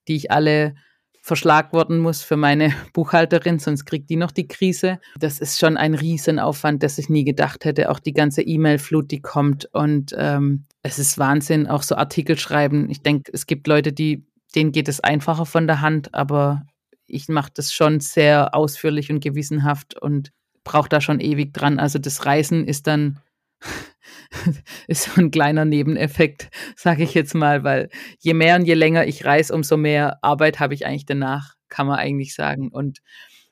die ich alle verschlagworten muss für meine Buchhalterin, sonst kriegt die noch die Krise. Das ist schon ein Riesenaufwand, das ich nie gedacht hätte. Auch die ganze E-Mail-Flut, die kommt und ähm, es ist Wahnsinn, auch so Artikel schreiben. Ich denke, es gibt Leute, die, denen geht es einfacher von der Hand, aber ich mache das schon sehr ausführlich und gewissenhaft und brauche da schon ewig dran. Also das Reisen ist dann ist so ein kleiner Nebeneffekt, sage ich jetzt mal, weil je mehr und je länger ich reise, umso mehr Arbeit habe ich eigentlich danach, kann man eigentlich sagen. Und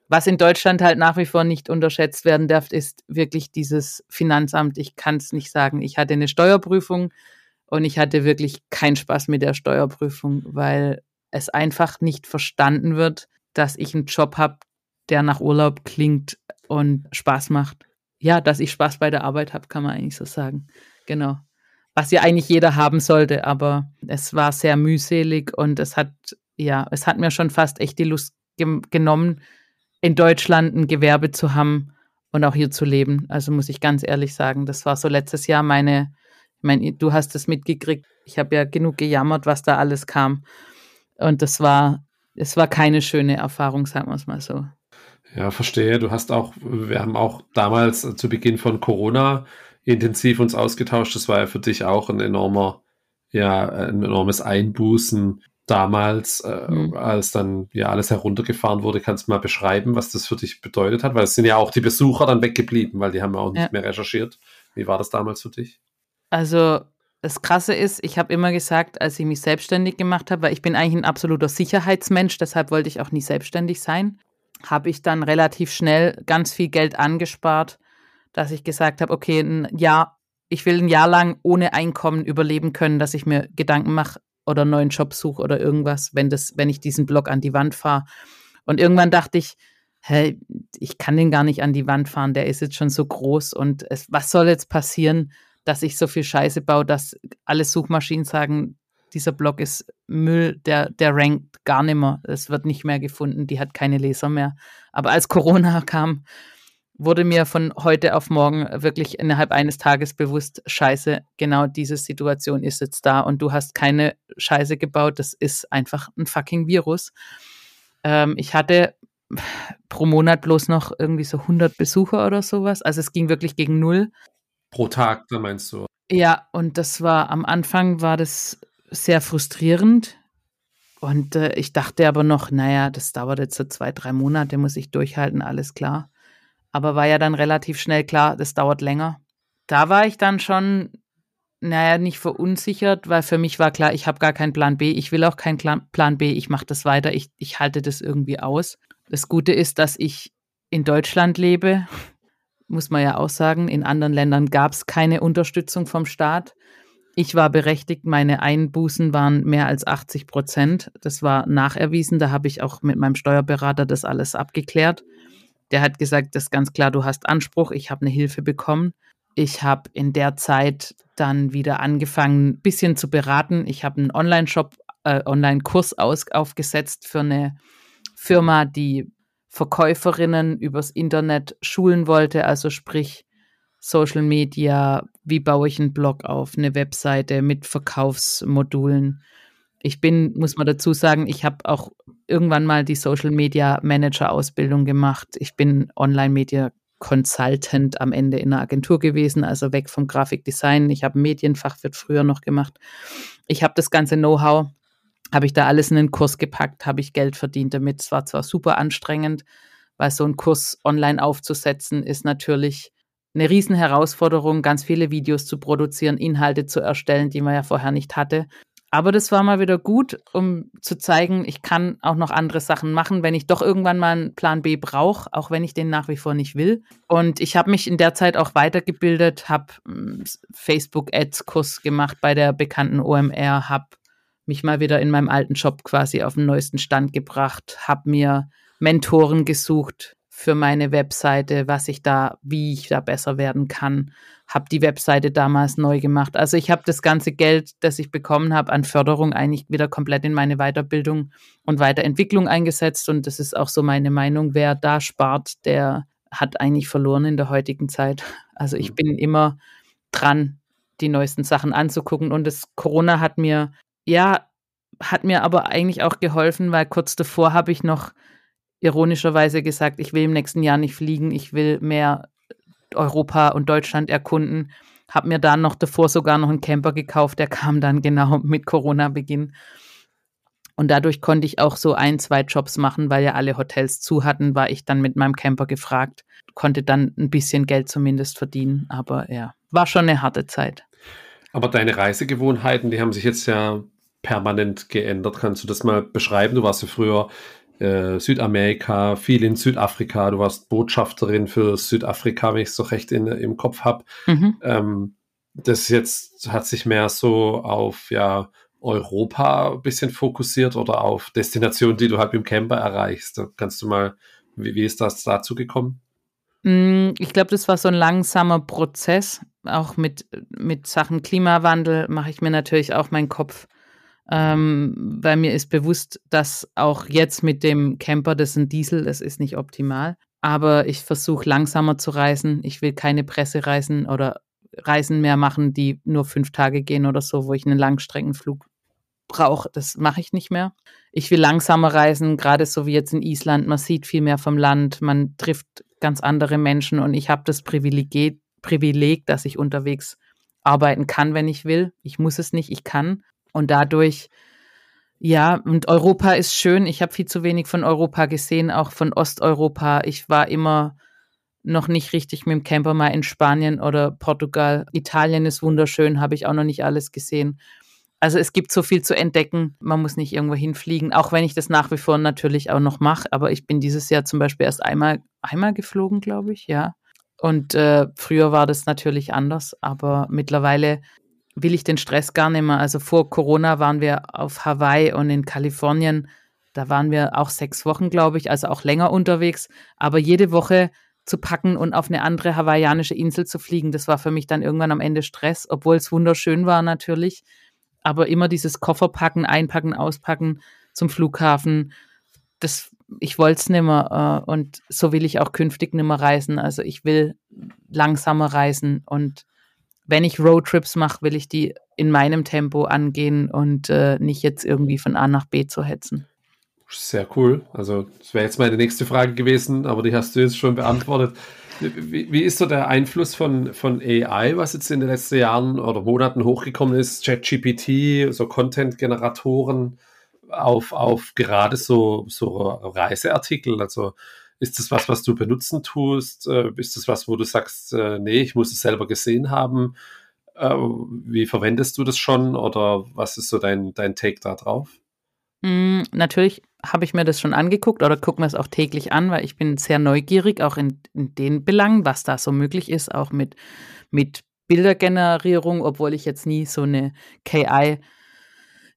was in Deutschland halt nach wie vor nicht unterschätzt werden darf, ist wirklich dieses Finanzamt. Ich kann es nicht sagen. Ich hatte eine Steuerprüfung und ich hatte wirklich keinen Spaß mit der Steuerprüfung, weil es einfach nicht verstanden wird, dass ich einen Job habe, der nach Urlaub klingt und Spaß macht ja, dass ich Spaß bei der Arbeit habe, kann man eigentlich so sagen. Genau. Was ja eigentlich jeder haben sollte, aber es war sehr mühselig und es hat, ja, es hat mir schon fast echt die Lust ge genommen, in Deutschland ein Gewerbe zu haben und auch hier zu leben. Also muss ich ganz ehrlich sagen, das war so letztes Jahr meine, ich meine, du hast es mitgekriegt. Ich habe ja genug gejammert, was da alles kam. Und das war, es war keine schöne Erfahrung, sagen wir es mal so. Ja, verstehe. Du hast auch, wir haben auch damals zu Beginn von Corona intensiv uns ausgetauscht. Das war ja für dich auch ein enormer, ja, ein enormes Einbußen damals, äh, mhm. als dann ja alles heruntergefahren wurde. Kannst du mal beschreiben, was das für dich bedeutet hat? Weil es sind ja auch die Besucher dann weggeblieben, weil die haben ja auch nicht ja. mehr recherchiert. Wie war das damals für dich? Also das Krasse ist, ich habe immer gesagt, als ich mich selbstständig gemacht habe, weil ich bin eigentlich ein absoluter Sicherheitsmensch, deshalb wollte ich auch nie selbstständig sein habe ich dann relativ schnell ganz viel Geld angespart, dass ich gesagt habe, okay, ein Jahr, ich will ein Jahr lang ohne Einkommen überleben können, dass ich mir Gedanken mache oder einen neuen Job suche oder irgendwas, wenn das, wenn ich diesen Block an die Wand fahre. Und irgendwann dachte ich, hey, ich kann den gar nicht an die Wand fahren, der ist jetzt schon so groß und es, was soll jetzt passieren, dass ich so viel Scheiße baue, dass alle Suchmaschinen sagen, dieser Blog ist Müll, der, der rankt gar nicht mehr. Es wird nicht mehr gefunden, die hat keine Leser mehr. Aber als Corona kam, wurde mir von heute auf morgen wirklich innerhalb eines Tages bewusst, scheiße, genau diese Situation ist jetzt da und du hast keine Scheiße gebaut, das ist einfach ein fucking Virus. Ähm, ich hatte pro Monat bloß noch irgendwie so 100 Besucher oder sowas, also es ging wirklich gegen null. Pro Tag, da meinst du? Ja, und das war am Anfang war das sehr frustrierend. Und äh, ich dachte aber noch, naja, das dauert jetzt so zwei, drei Monate, muss ich durchhalten, alles klar. Aber war ja dann relativ schnell klar, das dauert länger. Da war ich dann schon, naja, nicht verunsichert, weil für mich war klar, ich habe gar keinen Plan B, ich will auch keinen Plan B, ich mache das weiter, ich, ich halte das irgendwie aus. Das Gute ist, dass ich in Deutschland lebe, muss man ja auch sagen. In anderen Ländern gab es keine Unterstützung vom Staat. Ich war berechtigt, meine Einbußen waren mehr als 80 Prozent. Das war nacherwiesen. Da habe ich auch mit meinem Steuerberater das alles abgeklärt. Der hat gesagt, das ist ganz klar, du hast Anspruch. Ich habe eine Hilfe bekommen. Ich habe in der Zeit dann wieder angefangen, ein bisschen zu beraten. Ich habe einen Online-Shop, äh, Online-Kurs aufgesetzt für eine Firma, die Verkäuferinnen übers Internet schulen wollte, also sprich Social Media, wie baue ich einen Blog auf, eine Webseite mit Verkaufsmodulen. Ich bin, muss man dazu sagen, ich habe auch irgendwann mal die Social Media Manager Ausbildung gemacht. Ich bin Online Media Consultant am Ende in einer Agentur gewesen, also weg vom Grafikdesign. Ich habe Medienfach wird früher noch gemacht. Ich habe das ganze Know-how, habe ich da alles in den Kurs gepackt, habe ich Geld verdient damit. Es war zwar super anstrengend, weil so einen Kurs online aufzusetzen ist natürlich eine riesen Herausforderung, ganz viele Videos zu produzieren, Inhalte zu erstellen, die man ja vorher nicht hatte. Aber das war mal wieder gut, um zu zeigen, ich kann auch noch andere Sachen machen, wenn ich doch irgendwann mal einen Plan B brauche, auch wenn ich den nach wie vor nicht will. Und ich habe mich in der Zeit auch weitergebildet, habe hm, Facebook-Ads-Kurs gemacht bei der bekannten OMR, habe mich mal wieder in meinem alten Job quasi auf den neuesten Stand gebracht, habe mir Mentoren gesucht, für meine Webseite, was ich da, wie ich da besser werden kann. Habe die Webseite damals neu gemacht. Also ich habe das ganze Geld, das ich bekommen habe an Förderung, eigentlich wieder komplett in meine Weiterbildung und Weiterentwicklung eingesetzt. Und das ist auch so meine Meinung. Wer da spart, der hat eigentlich verloren in der heutigen Zeit. Also ich mhm. bin immer dran, die neuesten Sachen anzugucken. Und das Corona hat mir, ja, hat mir aber eigentlich auch geholfen, weil kurz davor habe ich noch ironischerweise gesagt, ich will im nächsten Jahr nicht fliegen, ich will mehr Europa und Deutschland erkunden. Habe mir dann noch davor sogar noch einen Camper gekauft, der kam dann genau mit Corona-Beginn. Und dadurch konnte ich auch so ein, zwei Jobs machen, weil ja alle Hotels zu hatten, war ich dann mit meinem Camper gefragt, konnte dann ein bisschen Geld zumindest verdienen. Aber ja, war schon eine harte Zeit. Aber deine Reisegewohnheiten, die haben sich jetzt ja permanent geändert. Kannst du das mal beschreiben? Du warst ja früher äh, Südamerika, viel in Südafrika. Du warst Botschafterin für Südafrika, wenn ich es so recht in, im Kopf habe. Mhm. Ähm, das jetzt hat sich mehr so auf ja, Europa ein bisschen fokussiert oder auf Destinationen, die du halt im Camper erreichst. Kannst du mal, wie, wie ist das dazu gekommen? Mm, ich glaube, das war so ein langsamer Prozess. Auch mit, mit Sachen Klimawandel mache ich mir natürlich auch meinen Kopf ähm, weil mir ist bewusst, dass auch jetzt mit dem Camper, das ist ein Diesel, das ist nicht optimal. Aber ich versuche langsamer zu reisen. Ich will keine Pressereisen oder Reisen mehr machen, die nur fünf Tage gehen oder so, wo ich einen Langstreckenflug brauche. Das mache ich nicht mehr. Ich will langsamer reisen, gerade so wie jetzt in Island. Man sieht viel mehr vom Land, man trifft ganz andere Menschen und ich habe das Privileg, Privileg, dass ich unterwegs arbeiten kann, wenn ich will. Ich muss es nicht, ich kann. Und dadurch, ja, und Europa ist schön. Ich habe viel zu wenig von Europa gesehen, auch von Osteuropa. Ich war immer noch nicht richtig mit dem Camper mal in Spanien oder Portugal. Italien ist wunderschön, habe ich auch noch nicht alles gesehen. Also es gibt so viel zu entdecken. Man muss nicht irgendwo hinfliegen, auch wenn ich das nach wie vor natürlich auch noch mache. Aber ich bin dieses Jahr zum Beispiel erst einmal, einmal geflogen, glaube ich, ja. Und äh, früher war das natürlich anders, aber mittlerweile will ich den Stress gar nicht mehr. Also vor Corona waren wir auf Hawaii und in Kalifornien. Da waren wir auch sechs Wochen, glaube ich, also auch länger unterwegs. Aber jede Woche zu packen und auf eine andere hawaiianische Insel zu fliegen, das war für mich dann irgendwann am Ende Stress, obwohl es wunderschön war natürlich. Aber immer dieses Kofferpacken, einpacken, auspacken zum Flughafen, das, ich wollte es nicht mehr. Äh, und so will ich auch künftig nicht mehr reisen. Also ich will langsamer reisen und wenn ich Roadtrips mache, will ich die in meinem Tempo angehen und äh, nicht jetzt irgendwie von A nach B zu hetzen. Sehr cool. Also, das wäre jetzt meine nächste Frage gewesen, aber die hast du jetzt schon beantwortet. Wie, wie, ist so der Einfluss von, von AI, was jetzt in den letzten Jahren oder Monaten hochgekommen ist? ChatGPT, so Content-Generatoren auf, auf gerade so, so Reiseartikel. Also, ist das was, was du benutzen tust? Äh, ist das was, wo du sagst, äh, nee, ich muss es selber gesehen haben? Äh, wie verwendest du das schon oder was ist so dein, dein Take da drauf? Mm, natürlich habe ich mir das schon angeguckt oder gucke mir es auch täglich an, weil ich bin sehr neugierig, auch in, in den Belangen, was da so möglich ist, auch mit, mit Bildergenerierung, obwohl ich jetzt nie so eine KI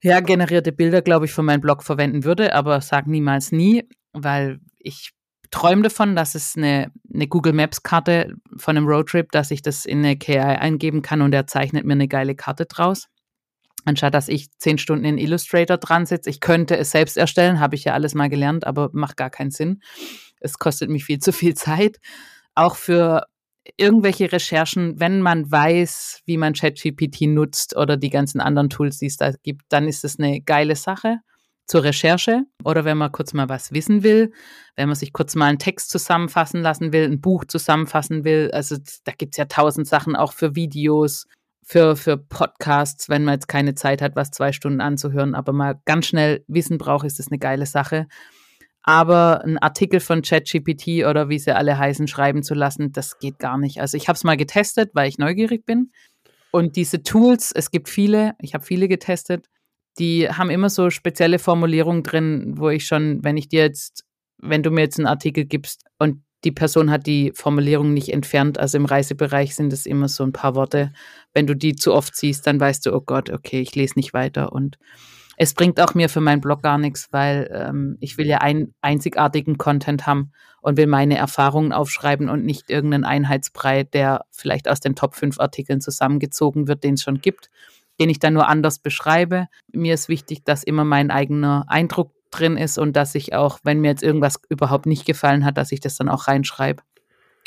ja, generierte Bilder, glaube ich, für meinen Blog verwenden würde, aber sag niemals nie, weil ich träume davon, dass es eine, eine Google Maps Karte von einem Roadtrip, dass ich das in eine KI eingeben kann und er zeichnet mir eine geile Karte draus. Anstatt dass ich zehn Stunden in Illustrator dran sitze. Ich könnte es selbst erstellen, habe ich ja alles mal gelernt, aber macht gar keinen Sinn. Es kostet mich viel zu viel Zeit. Auch für irgendwelche Recherchen, wenn man weiß, wie man ChatGPT nutzt oder die ganzen anderen Tools, die es da gibt, dann ist es eine geile Sache. Zur Recherche oder wenn man kurz mal was wissen will, wenn man sich kurz mal einen Text zusammenfassen lassen will, ein Buch zusammenfassen will. Also da gibt es ja tausend Sachen auch für Videos, für, für Podcasts, wenn man jetzt keine Zeit hat, was zwei Stunden anzuhören, aber mal ganz schnell Wissen braucht, ist das eine geile Sache. Aber ein Artikel von ChatGPT oder wie sie alle heißen, schreiben zu lassen, das geht gar nicht. Also ich habe es mal getestet, weil ich neugierig bin. Und diese Tools, es gibt viele, ich habe viele getestet, die haben immer so spezielle Formulierungen drin, wo ich schon, wenn ich dir jetzt, wenn du mir jetzt einen Artikel gibst und die Person hat die Formulierung nicht entfernt, also im Reisebereich sind es immer so ein paar Worte. Wenn du die zu oft siehst, dann weißt du, oh Gott, okay, ich lese nicht weiter. Und es bringt auch mir für meinen Blog gar nichts, weil ähm, ich will ja einen einzigartigen Content haben und will meine Erfahrungen aufschreiben und nicht irgendeinen Einheitsbrei, der vielleicht aus den Top 5 Artikeln zusammengezogen wird, den es schon gibt den ich dann nur anders beschreibe. Mir ist wichtig, dass immer mein eigener Eindruck drin ist und dass ich auch, wenn mir jetzt irgendwas überhaupt nicht gefallen hat, dass ich das dann auch reinschreibe.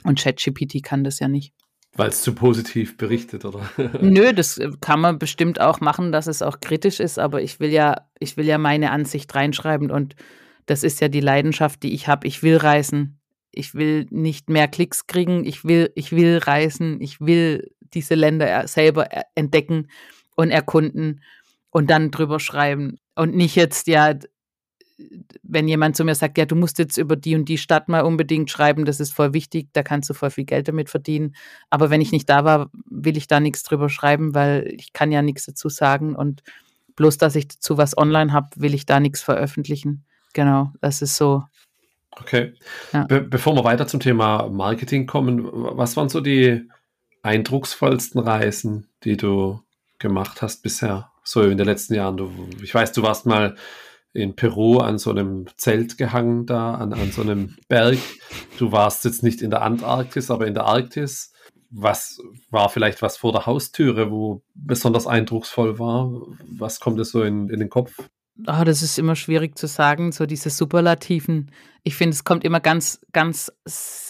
Und ChatGPT kann das ja nicht. Weil es zu positiv berichtet, oder? Nö, das kann man bestimmt auch machen, dass es auch kritisch ist, aber ich will ja, ich will ja meine Ansicht reinschreiben und das ist ja die Leidenschaft, die ich habe. Ich will reisen. Ich will nicht mehr Klicks kriegen. Ich will, ich will reisen. Ich will diese Länder selber entdecken und erkunden und dann drüber schreiben. Und nicht jetzt, ja, wenn jemand zu mir sagt, ja, du musst jetzt über die und die Stadt mal unbedingt schreiben, das ist voll wichtig, da kannst du voll viel Geld damit verdienen. Aber wenn ich nicht da war, will ich da nichts drüber schreiben, weil ich kann ja nichts dazu sagen und bloß, dass ich dazu was online habe, will ich da nichts veröffentlichen. Genau, das ist so. Okay. Ja. Be bevor wir weiter zum Thema Marketing kommen, was waren so die eindrucksvollsten Reisen, die du gemacht hast bisher, so in den letzten Jahren? Du, ich weiß, du warst mal in Peru an so einem Zelt gehangen da, an, an so einem Berg. Du warst jetzt nicht in der Antarktis, aber in der Arktis. Was war vielleicht was vor der Haustüre, wo besonders eindrucksvoll war? Was kommt dir so in, in den Kopf? Oh, das ist immer schwierig zu sagen, so diese Superlativen. Ich finde, es kommt immer ganz, ganz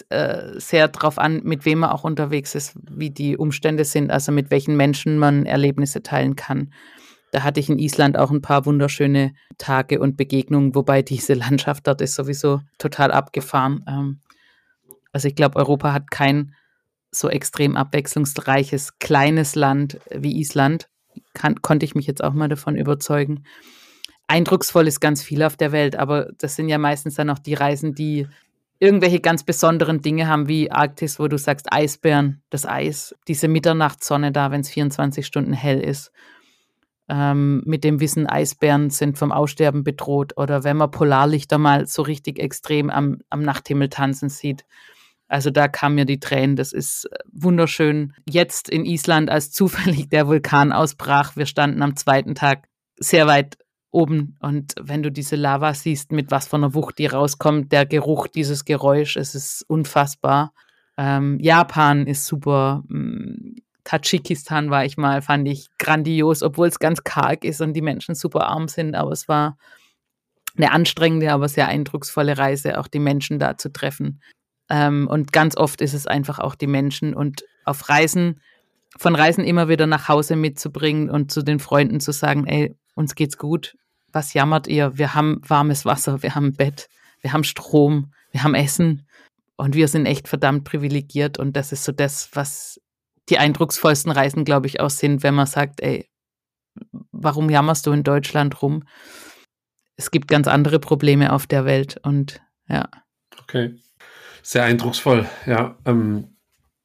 äh, sehr darauf an, mit wem man auch unterwegs ist, wie die Umstände sind, also mit welchen Menschen man Erlebnisse teilen kann. Da hatte ich in Island auch ein paar wunderschöne Tage und Begegnungen, wobei diese Landschaft dort ist sowieso total abgefahren. Ähm, also ich glaube, Europa hat kein so extrem abwechslungsreiches kleines Land wie Island. Kann, konnte ich mich jetzt auch mal davon überzeugen eindrucksvoll ist ganz viel auf der Welt, aber das sind ja meistens dann auch die Reisen, die irgendwelche ganz besonderen Dinge haben, wie Arktis, wo du sagst Eisbären, das Eis, diese Mitternachtssonne da, wenn es 24 Stunden hell ist. Ähm, mit dem Wissen, Eisbären sind vom Aussterben bedroht oder wenn man Polarlichter mal so richtig extrem am, am Nachthimmel tanzen sieht. Also da kam mir die Tränen. Das ist äh, wunderschön. Jetzt in Island, als zufällig der Vulkan ausbrach, wir standen am zweiten Tag sehr weit oben. Und wenn du diese Lava siehst, mit was von der Wucht die rauskommt, der Geruch, dieses Geräusch, es ist unfassbar. Ähm, Japan ist super. Mm, Tadschikistan war ich mal, fand ich grandios, obwohl es ganz karg ist und die Menschen super arm sind. Aber es war eine anstrengende, aber sehr eindrucksvolle Reise, auch die Menschen da zu treffen. Ähm, und ganz oft ist es einfach auch die Menschen und auf Reisen, von Reisen immer wieder nach Hause mitzubringen und zu den Freunden zu sagen, ey, uns geht's gut. Was jammert ihr? Wir haben warmes Wasser, wir haben Bett, wir haben Strom, wir haben Essen und wir sind echt verdammt privilegiert und das ist so das, was die eindrucksvollsten Reisen, glaube ich, auch sind, wenn man sagt, ey, warum jammerst du in Deutschland rum? Es gibt ganz andere Probleme auf der Welt und ja. Okay. Sehr eindrucksvoll, ja. Ähm,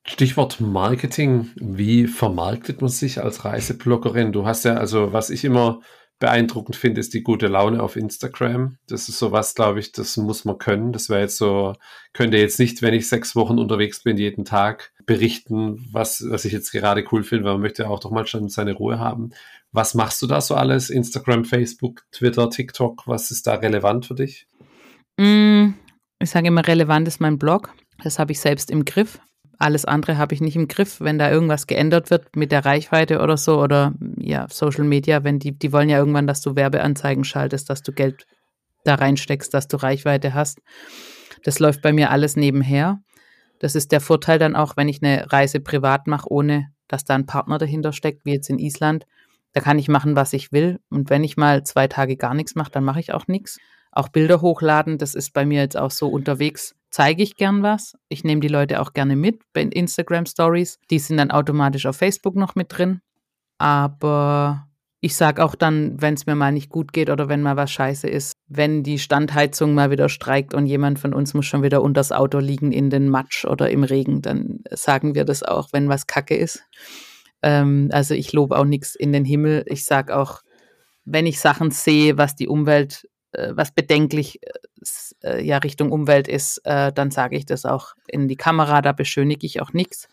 Stichwort Marketing. Wie vermarktet man sich als Reisebloggerin? Du hast ja, also was ich immer beeindruckend finde, ist die gute Laune auf Instagram. Das ist sowas, glaube ich, das muss man können. Das wäre jetzt so, könnte jetzt nicht, wenn ich sechs Wochen unterwegs bin, jeden Tag berichten, was, was ich jetzt gerade cool finde, weil man möchte auch doch mal schon seine Ruhe haben. Was machst du da so alles? Instagram, Facebook, Twitter, TikTok, was ist da relevant für dich? Mm, ich sage immer, relevant ist mein Blog. Das habe ich selbst im Griff. Alles andere habe ich nicht im Griff, wenn da irgendwas geändert wird mit der Reichweite oder so oder ja, Social Media, wenn die, die wollen ja irgendwann, dass du Werbeanzeigen schaltest, dass du Geld da reinsteckst, dass du Reichweite hast. Das läuft bei mir alles nebenher. Das ist der Vorteil dann auch, wenn ich eine Reise privat mache, ohne dass da ein Partner dahinter steckt, wie jetzt in Island. Da kann ich machen, was ich will. Und wenn ich mal zwei Tage gar nichts mache, dann mache ich auch nichts. Auch Bilder hochladen, das ist bei mir jetzt auch so unterwegs, zeige ich gern was. Ich nehme die Leute auch gerne mit bei Instagram Stories. Die sind dann automatisch auf Facebook noch mit drin. Aber ich sage auch dann, wenn es mir mal nicht gut geht oder wenn mal was scheiße ist, wenn die Standheizung mal wieder streikt und jemand von uns muss schon wieder unters Auto liegen in den Matsch oder im Regen, dann sagen wir das auch, wenn was kacke ist. Ähm, also ich lobe auch nichts in den Himmel. Ich sage auch, wenn ich Sachen sehe, was die Umwelt, was bedenklich äh, ja Richtung Umwelt ist, äh, dann sage ich das auch in die Kamera, da beschönige ich auch nichts.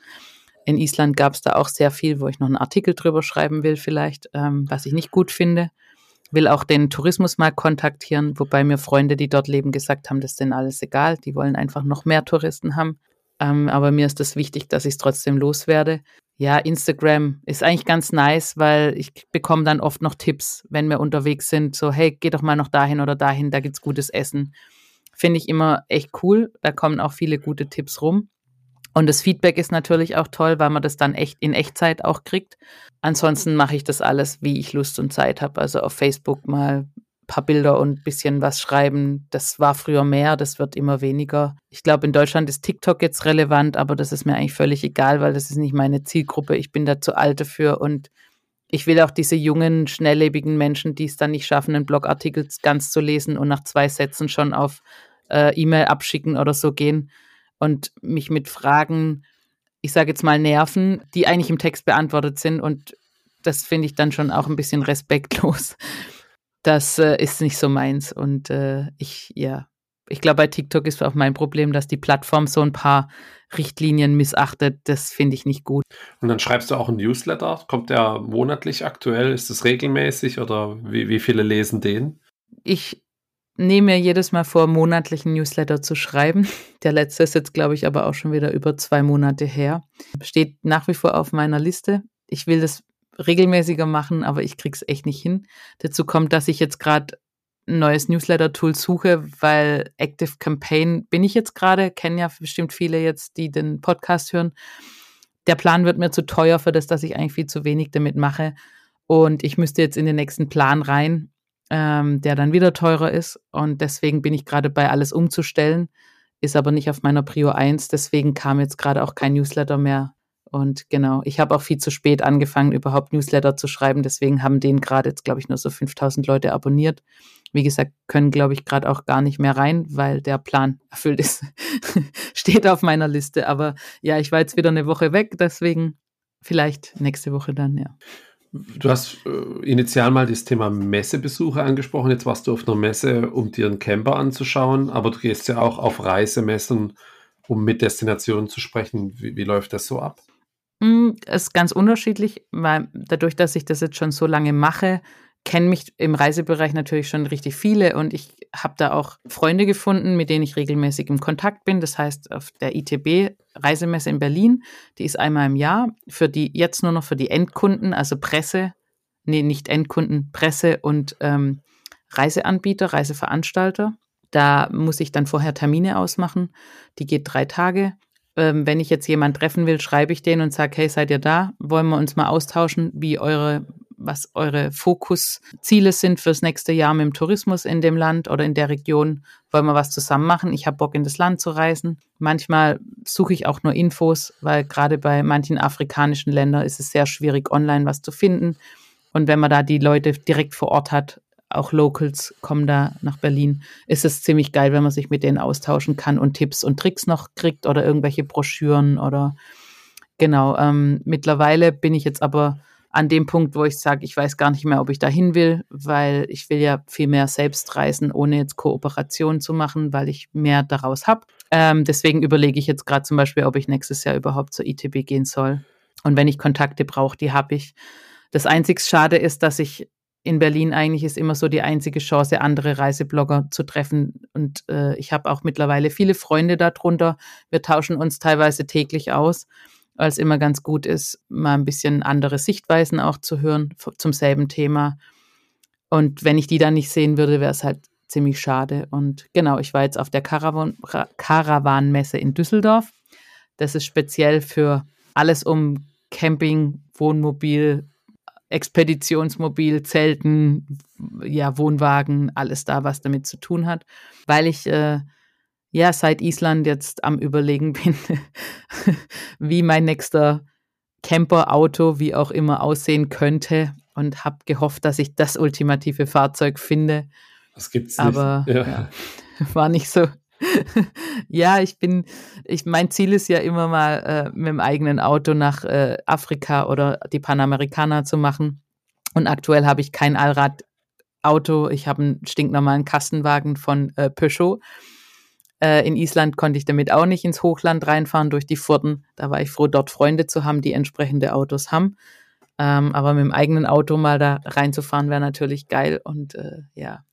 In Island gab es da auch sehr viel, wo ich noch einen Artikel drüber schreiben will, vielleicht, ähm, was ich nicht gut finde. Will auch den Tourismus mal kontaktieren, wobei mir Freunde, die dort leben, gesagt haben, das ist denen alles egal. Die wollen einfach noch mehr Touristen haben. Ähm, aber mir ist das wichtig, dass ich es trotzdem loswerde ja, Instagram ist eigentlich ganz nice, weil ich bekomme dann oft noch Tipps, wenn wir unterwegs sind, so, hey, geh doch mal noch dahin oder dahin, da gibt's gutes Essen. Finde ich immer echt cool. Da kommen auch viele gute Tipps rum. Und das Feedback ist natürlich auch toll, weil man das dann echt in Echtzeit auch kriegt. Ansonsten mache ich das alles, wie ich Lust und Zeit habe. Also auf Facebook mal paar Bilder und ein bisschen was schreiben. Das war früher mehr, das wird immer weniger. Ich glaube, in Deutschland ist TikTok jetzt relevant, aber das ist mir eigentlich völlig egal, weil das ist nicht meine Zielgruppe. Ich bin da zu alt dafür und ich will auch diese jungen, schnelllebigen Menschen, die es dann nicht schaffen, einen Blogartikel ganz zu lesen und nach zwei Sätzen schon auf äh, E-Mail abschicken oder so gehen und mich mit Fragen, ich sage jetzt mal, nerven, die eigentlich im Text beantwortet sind. Und das finde ich dann schon auch ein bisschen respektlos das äh, ist nicht so meins. Und äh, ich, ja, ich glaube, bei TikTok ist auch mein Problem, dass die Plattform so ein paar Richtlinien missachtet. Das finde ich nicht gut. Und dann schreibst du auch ein Newsletter. Kommt der monatlich aktuell? Ist das regelmäßig oder wie, wie viele lesen den? Ich nehme mir jedes Mal vor, monatlichen Newsletter zu schreiben. Der letzte ist jetzt, glaube ich, aber auch schon wieder über zwei Monate her. Steht nach wie vor auf meiner Liste. Ich will das regelmäßiger machen, aber ich krieg's echt nicht hin. Dazu kommt, dass ich jetzt gerade ein neues Newsletter-Tool suche, weil Active Campaign bin ich jetzt gerade, kennen ja bestimmt viele jetzt, die den Podcast hören. Der Plan wird mir zu teuer für das, dass ich eigentlich viel zu wenig damit mache. Und ich müsste jetzt in den nächsten Plan rein, ähm, der dann wieder teurer ist. Und deswegen bin ich gerade bei alles umzustellen, ist aber nicht auf meiner Prio 1. Deswegen kam jetzt gerade auch kein Newsletter mehr und genau, ich habe auch viel zu spät angefangen, überhaupt Newsletter zu schreiben. Deswegen haben den gerade jetzt, glaube ich, nur so 5000 Leute abonniert. Wie gesagt, können, glaube ich, gerade auch gar nicht mehr rein, weil der Plan erfüllt ist. Steht auf meiner Liste. Aber ja, ich war jetzt wieder eine Woche weg. Deswegen vielleicht nächste Woche dann, ja. Du hast äh, initial mal das Thema Messebesuche angesprochen. Jetzt warst du auf einer Messe, um dir einen Camper anzuschauen, aber du gehst ja auch auf Reisemessen, um mit Destinationen zu sprechen. Wie, wie läuft das so ab? Es ist ganz unterschiedlich, weil dadurch, dass ich das jetzt schon so lange mache, kennen mich im Reisebereich natürlich schon richtig viele und ich habe da auch Freunde gefunden, mit denen ich regelmäßig im Kontakt bin. Das heißt, auf der ITB Reisemesse in Berlin, die ist einmal im Jahr, für die jetzt nur noch für die Endkunden, also Presse, nee, nicht Endkunden, Presse und ähm, Reiseanbieter, Reiseveranstalter. Da muss ich dann vorher Termine ausmachen. Die geht drei Tage ähm, wenn ich jetzt jemanden treffen will, schreibe ich den und sage, hey, seid ihr da? Wollen wir uns mal austauschen, wie eure, was eure Fokusziele sind fürs nächste Jahr mit dem Tourismus in dem Land oder in der Region? Wollen wir was zusammen machen? Ich habe Bock, in das Land zu reisen. Manchmal suche ich auch nur Infos, weil gerade bei manchen afrikanischen Ländern ist es sehr schwierig, online was zu finden. Und wenn man da die Leute direkt vor Ort hat, auch Locals kommen da nach Berlin. Ist es ziemlich geil, wenn man sich mit denen austauschen kann und Tipps und Tricks noch kriegt oder irgendwelche Broschüren oder genau. Ähm, mittlerweile bin ich jetzt aber an dem Punkt, wo ich sage, ich weiß gar nicht mehr, ob ich dahin will, weil ich will ja viel mehr selbst reisen, ohne jetzt Kooperation zu machen, weil ich mehr daraus habe. Ähm, deswegen überlege ich jetzt gerade zum Beispiel, ob ich nächstes Jahr überhaupt zur ITB gehen soll. Und wenn ich Kontakte brauche, die habe ich. Das einzig Schade ist, dass ich in Berlin eigentlich ist immer so die einzige Chance, andere Reiseblogger zu treffen. Und äh, ich habe auch mittlerweile viele Freunde darunter. Wir tauschen uns teilweise täglich aus, weil es immer ganz gut ist, mal ein bisschen andere Sichtweisen auch zu hören zum selben Thema. Und wenn ich die dann nicht sehen würde, wäre es halt ziemlich schade. Und genau, ich war jetzt auf der Caravan Caravan-Messe in Düsseldorf. Das ist speziell für alles um Camping, Wohnmobil, Expeditionsmobil, Zelten, ja, Wohnwagen, alles da, was damit zu tun hat, weil ich äh, ja seit Island jetzt am Überlegen bin, wie mein nächster Camper-Auto, wie auch immer, aussehen könnte und habe gehofft, dass ich das ultimative Fahrzeug finde. Das gibt's nicht. Aber ja. Ja, war nicht so. Ja, ich bin, ich, mein Ziel ist ja immer mal äh, mit dem eigenen Auto nach äh, Afrika oder die Panamerikaner zu machen. Und aktuell habe ich kein Allradauto. Ich habe einen stinknormalen Kastenwagen von äh, Peugeot. Äh, in Island konnte ich damit auch nicht ins Hochland reinfahren durch die Furten. Da war ich froh, dort Freunde zu haben, die entsprechende Autos haben. Ähm, aber mit dem eigenen Auto mal da reinzufahren wäre natürlich geil. Und äh, ja,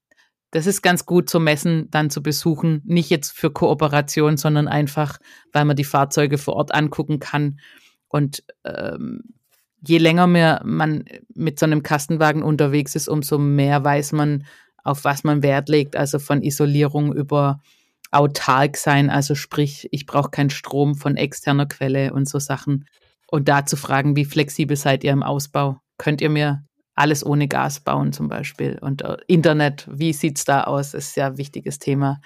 das ist ganz gut zum Messen dann zu besuchen. Nicht jetzt für Kooperation, sondern einfach, weil man die Fahrzeuge vor Ort angucken kann. Und ähm, je länger mehr man mit so einem Kastenwagen unterwegs ist, umso mehr weiß man, auf was man Wert legt. Also von Isolierung über autark sein, also sprich, ich brauche keinen Strom von externer Quelle und so Sachen. Und da zu fragen, wie flexibel seid ihr im Ausbau? Könnt ihr mir alles ohne Gas bauen zum Beispiel. Und äh, Internet, wie sieht es da aus? Das ist ja ein wichtiges Thema.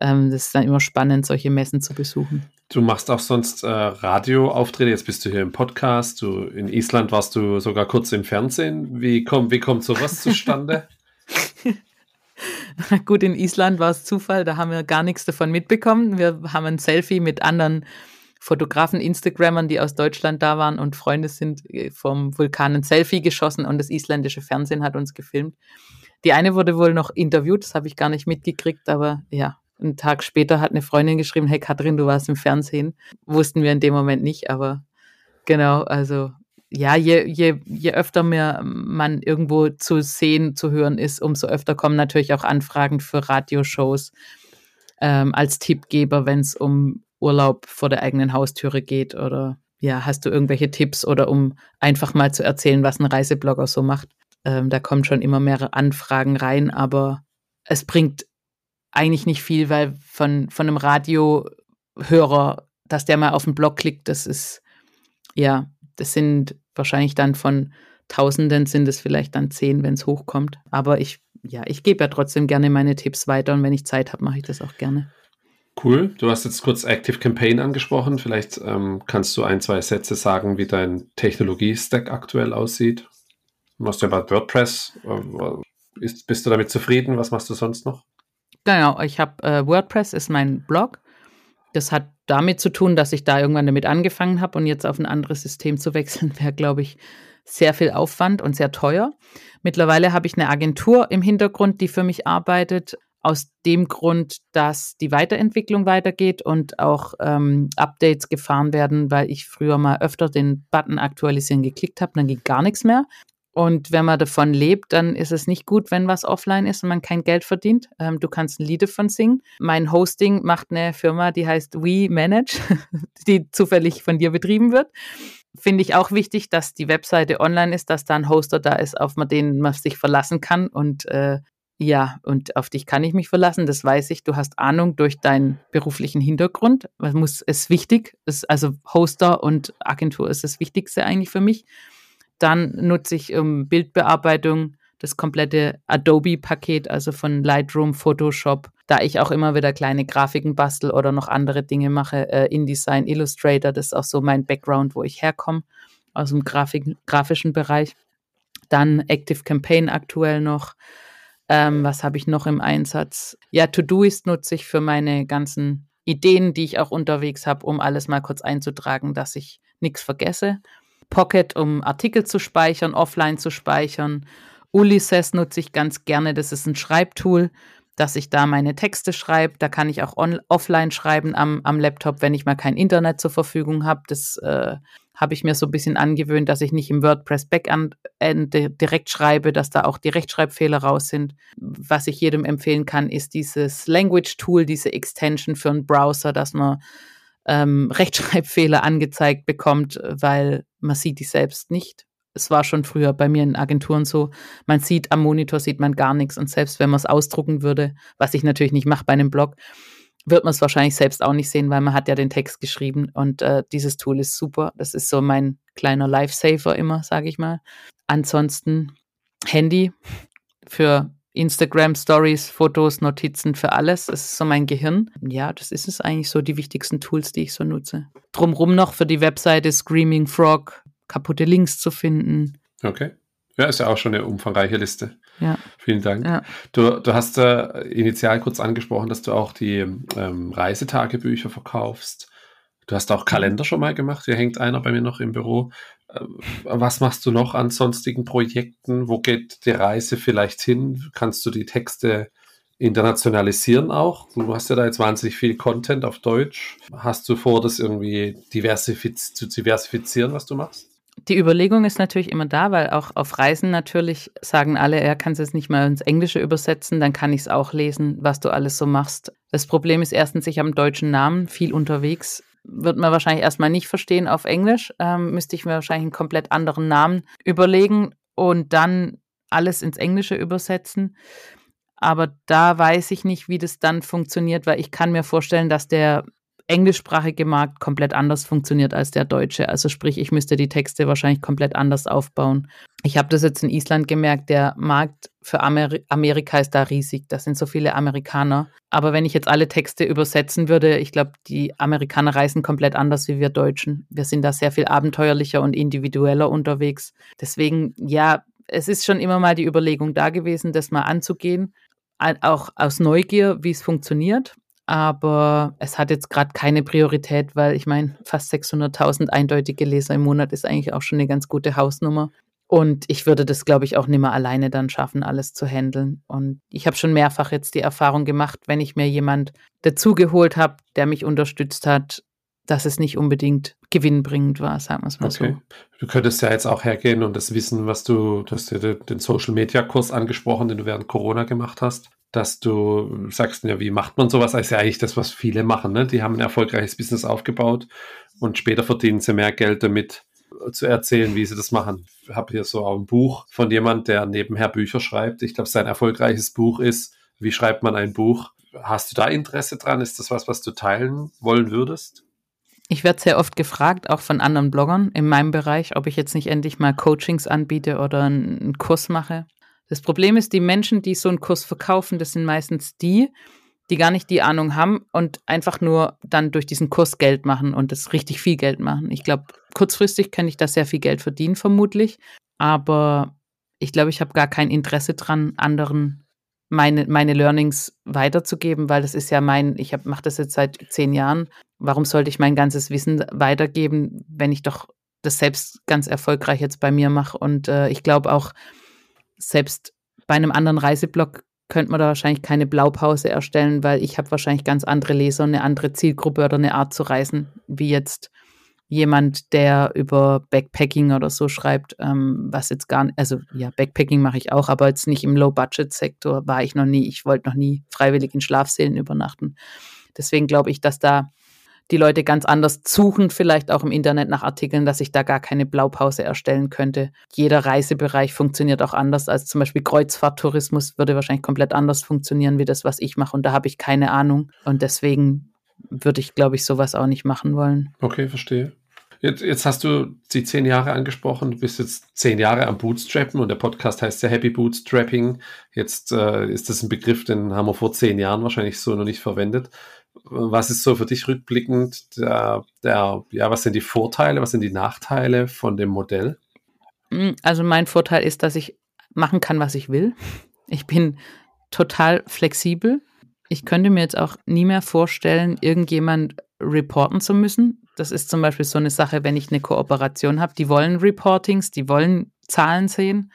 Ähm, das ist dann immer spannend, solche Messen zu besuchen. Du machst auch sonst äh, Radioauftritte, jetzt bist du hier im Podcast, du, in Island warst du sogar kurz im Fernsehen. Wie, komm, wie kommt sowas zustande? Gut, in Island war es Zufall, da haben wir gar nichts davon mitbekommen. Wir haben ein Selfie mit anderen Fotografen, Instagrammern, die aus Deutschland da waren und Freunde sind äh, vom Vulkan ein Selfie geschossen und das isländische Fernsehen hat uns gefilmt. Die eine wurde wohl noch interviewt, das habe ich gar nicht mitgekriegt, aber ja, einen Tag später hat eine Freundin geschrieben, hey Katrin, du warst im Fernsehen. Wussten wir in dem Moment nicht, aber genau, also ja, je, je, je öfter mehr man irgendwo zu sehen, zu hören ist, umso öfter kommen natürlich auch Anfragen für Radioshows ähm, als Tippgeber, wenn es um Urlaub vor der eigenen Haustüre geht oder ja, hast du irgendwelche Tipps oder um einfach mal zu erzählen, was ein Reiseblogger so macht? Ähm, da kommen schon immer mehrere Anfragen rein, aber es bringt eigentlich nicht viel, weil von, von einem Radiohörer, dass der mal auf den Blog klickt, das ist, ja, das sind wahrscheinlich dann von Tausenden sind es vielleicht dann zehn, wenn es hochkommt. Aber ich, ja, ich gebe ja trotzdem gerne meine Tipps weiter und wenn ich Zeit habe, mache ich das auch gerne. Cool. Du hast jetzt kurz Active Campaign angesprochen. Vielleicht ähm, kannst du ein, zwei Sätze sagen, wie dein Technologie-Stack aktuell aussieht. Du machst ja bei WordPress. Äh, ist, bist du damit zufrieden? Was machst du sonst noch? Genau, ich habe äh, WordPress ist mein Blog. Das hat damit zu tun, dass ich da irgendwann damit angefangen habe und jetzt auf ein anderes System zu wechseln, wäre, glaube ich, sehr viel Aufwand und sehr teuer. Mittlerweile habe ich eine Agentur im Hintergrund, die für mich arbeitet aus dem Grund, dass die Weiterentwicklung weitergeht und auch ähm, Updates gefahren werden, weil ich früher mal öfter den Button aktualisieren geklickt habe, dann ging gar nichts mehr. Und wenn man davon lebt, dann ist es nicht gut, wenn was offline ist und man kein Geld verdient. Ähm, du kannst ein Lied davon singen. Mein Hosting macht eine Firma, die heißt We Manage, die zufällig von dir betrieben wird. Finde ich auch wichtig, dass die Webseite online ist, dass da ein Hoster da ist, auf den man sich verlassen kann und äh, ja, und auf dich kann ich mich verlassen, das weiß ich. Du hast Ahnung durch deinen beruflichen Hintergrund. Was muss ist wichtig, ist also Hoster und Agentur ist das Wichtigste eigentlich für mich. Dann nutze ich um Bildbearbeitung das komplette Adobe-Paket, also von Lightroom, Photoshop, da ich auch immer wieder kleine Grafiken bastel oder noch andere Dinge mache, äh, InDesign, Illustrator, das ist auch so mein Background, wo ich herkomme, aus dem Grafik grafischen Bereich. Dann Active Campaign aktuell noch, ähm, was habe ich noch im Einsatz? Ja, Todoist nutze ich für meine ganzen Ideen, die ich auch unterwegs habe, um alles mal kurz einzutragen, dass ich nichts vergesse. Pocket, um Artikel zu speichern, offline zu speichern. Ulysses nutze ich ganz gerne. Das ist ein Schreibtool, dass ich da meine Texte schreibe. Da kann ich auch on, offline schreiben am, am Laptop, wenn ich mal kein Internet zur Verfügung habe. Das äh, habe ich mir so ein bisschen angewöhnt, dass ich nicht im WordPress Backend direkt schreibe, dass da auch die Rechtschreibfehler raus sind. Was ich jedem empfehlen kann, ist dieses Language Tool, diese Extension für einen Browser, dass man ähm, Rechtschreibfehler angezeigt bekommt, weil man sieht die selbst nicht. Es war schon früher bei mir in Agenturen so, man sieht am Monitor sieht man gar nichts und selbst wenn man es ausdrucken würde, was ich natürlich nicht mache bei einem Blog, wird man es wahrscheinlich selbst auch nicht sehen, weil man hat ja den Text geschrieben und äh, dieses Tool ist super. Das ist so mein kleiner Lifesaver immer, sage ich mal. Ansonsten Handy für Instagram Stories, Fotos, Notizen für alles. Das ist so mein Gehirn. Ja, das ist es eigentlich so die wichtigsten Tools, die ich so nutze. Drumrum noch für die Webseite Screaming Frog, kaputte Links zu finden. Okay. Ja, ist ja auch schon eine umfangreiche Liste. Ja. Vielen Dank. Ja. Du, du hast äh, initial kurz angesprochen, dass du auch die ähm, Reisetagebücher verkaufst. Du hast auch Kalender schon mal gemacht. Hier hängt einer bei mir noch im Büro. Äh, was machst du noch an sonstigen Projekten? Wo geht die Reise vielleicht hin? Kannst du die Texte internationalisieren auch? Du hast ja da jetzt wahnsinnig viel Content auf Deutsch. Hast du vor, das irgendwie diversifiz zu diversifizieren, was du machst? Die Überlegung ist natürlich immer da, weil auch auf Reisen natürlich sagen alle, er kann es nicht mal ins Englische übersetzen, dann kann ich es auch lesen, was du alles so machst. Das Problem ist erstens, ich habe einen deutschen Namen, viel unterwegs, wird man wahrscheinlich erstmal nicht verstehen auf Englisch, ähm, müsste ich mir wahrscheinlich einen komplett anderen Namen überlegen und dann alles ins Englische übersetzen. Aber da weiß ich nicht, wie das dann funktioniert, weil ich kann mir vorstellen, dass der englischsprachige Markt komplett anders funktioniert als der deutsche. Also sprich, ich müsste die Texte wahrscheinlich komplett anders aufbauen. Ich habe das jetzt in Island gemerkt, der Markt für Ameri Amerika ist da riesig. Das sind so viele Amerikaner. Aber wenn ich jetzt alle Texte übersetzen würde, ich glaube, die Amerikaner reisen komplett anders wie wir Deutschen. Wir sind da sehr viel abenteuerlicher und individueller unterwegs. Deswegen, ja, es ist schon immer mal die Überlegung da gewesen, das mal anzugehen. Auch aus Neugier, wie es funktioniert aber es hat jetzt gerade keine Priorität, weil ich meine, fast 600.000 eindeutige Leser im Monat ist eigentlich auch schon eine ganz gute Hausnummer. Und ich würde das, glaube ich, auch nicht mehr alleine dann schaffen, alles zu handeln. Und ich habe schon mehrfach jetzt die Erfahrung gemacht, wenn ich mir jemand dazugeholt habe, der mich unterstützt hat, dass es nicht unbedingt gewinnbringend war, sagen wir es mal okay. so. Du könntest ja jetzt auch hergehen und das Wissen, was du, du hast ja den Social Media Kurs angesprochen, den du während Corona gemacht hast dass du sagst, ja, wie macht man sowas? Das ist ja eigentlich das, was viele machen. Ne? Die haben ein erfolgreiches Business aufgebaut und später verdienen sie mehr Geld damit zu erzählen, wie sie das machen. Ich habe hier so ein Buch von jemand, der nebenher Bücher schreibt. Ich glaube, sein erfolgreiches Buch ist, wie schreibt man ein Buch? Hast du da Interesse dran? Ist das was, was du teilen wollen würdest? Ich werde sehr oft gefragt, auch von anderen Bloggern in meinem Bereich, ob ich jetzt nicht endlich mal Coachings anbiete oder einen Kurs mache. Das Problem ist, die Menschen, die so einen Kurs verkaufen, das sind meistens die, die gar nicht die Ahnung haben und einfach nur dann durch diesen Kurs Geld machen und das richtig viel Geld machen. Ich glaube, kurzfristig kann ich da sehr viel Geld verdienen, vermutlich. Aber ich glaube, ich habe gar kein Interesse dran, anderen meine, meine Learnings weiterzugeben, weil das ist ja mein, ich mache das jetzt seit zehn Jahren. Warum sollte ich mein ganzes Wissen weitergeben, wenn ich doch das selbst ganz erfolgreich jetzt bei mir mache? Und äh, ich glaube auch, selbst bei einem anderen Reiseblog könnte man da wahrscheinlich keine Blaupause erstellen, weil ich habe wahrscheinlich ganz andere Leser, eine andere Zielgruppe oder eine Art zu reisen, wie jetzt jemand, der über Backpacking oder so schreibt, ähm, was jetzt gar nicht, also ja, Backpacking mache ich auch, aber jetzt nicht im Low-Budget-Sektor war ich noch nie. Ich wollte noch nie freiwillig in Schlafsälen übernachten. Deswegen glaube ich, dass da die Leute ganz anders suchen, vielleicht auch im Internet nach Artikeln, dass ich da gar keine Blaupause erstellen könnte. Jeder Reisebereich funktioniert auch anders als zum Beispiel Kreuzfahrttourismus würde wahrscheinlich komplett anders funktionieren wie das, was ich mache. Und da habe ich keine Ahnung. Und deswegen würde ich, glaube ich, sowas auch nicht machen wollen. Okay, verstehe. Jetzt, jetzt, hast du die zehn Jahre angesprochen. Du bist jetzt zehn Jahre am Bootstrappen und der Podcast heißt ja Happy Bootstrapping. Jetzt äh, ist das ein Begriff, den haben wir vor zehn Jahren wahrscheinlich so noch nicht verwendet. Was ist so für dich rückblickend der, der, ja, was sind die Vorteile, was sind die Nachteile von dem Modell? Mm, also mein Vorteil ist, dass ich machen kann, was ich will. Ich bin total flexibel. Ich könnte mir jetzt auch nie mehr vorstellen, irgendjemand reporten zu müssen. Das ist zum Beispiel so eine Sache, wenn ich eine Kooperation habe. Die wollen Reportings, die wollen Zahlen sehen.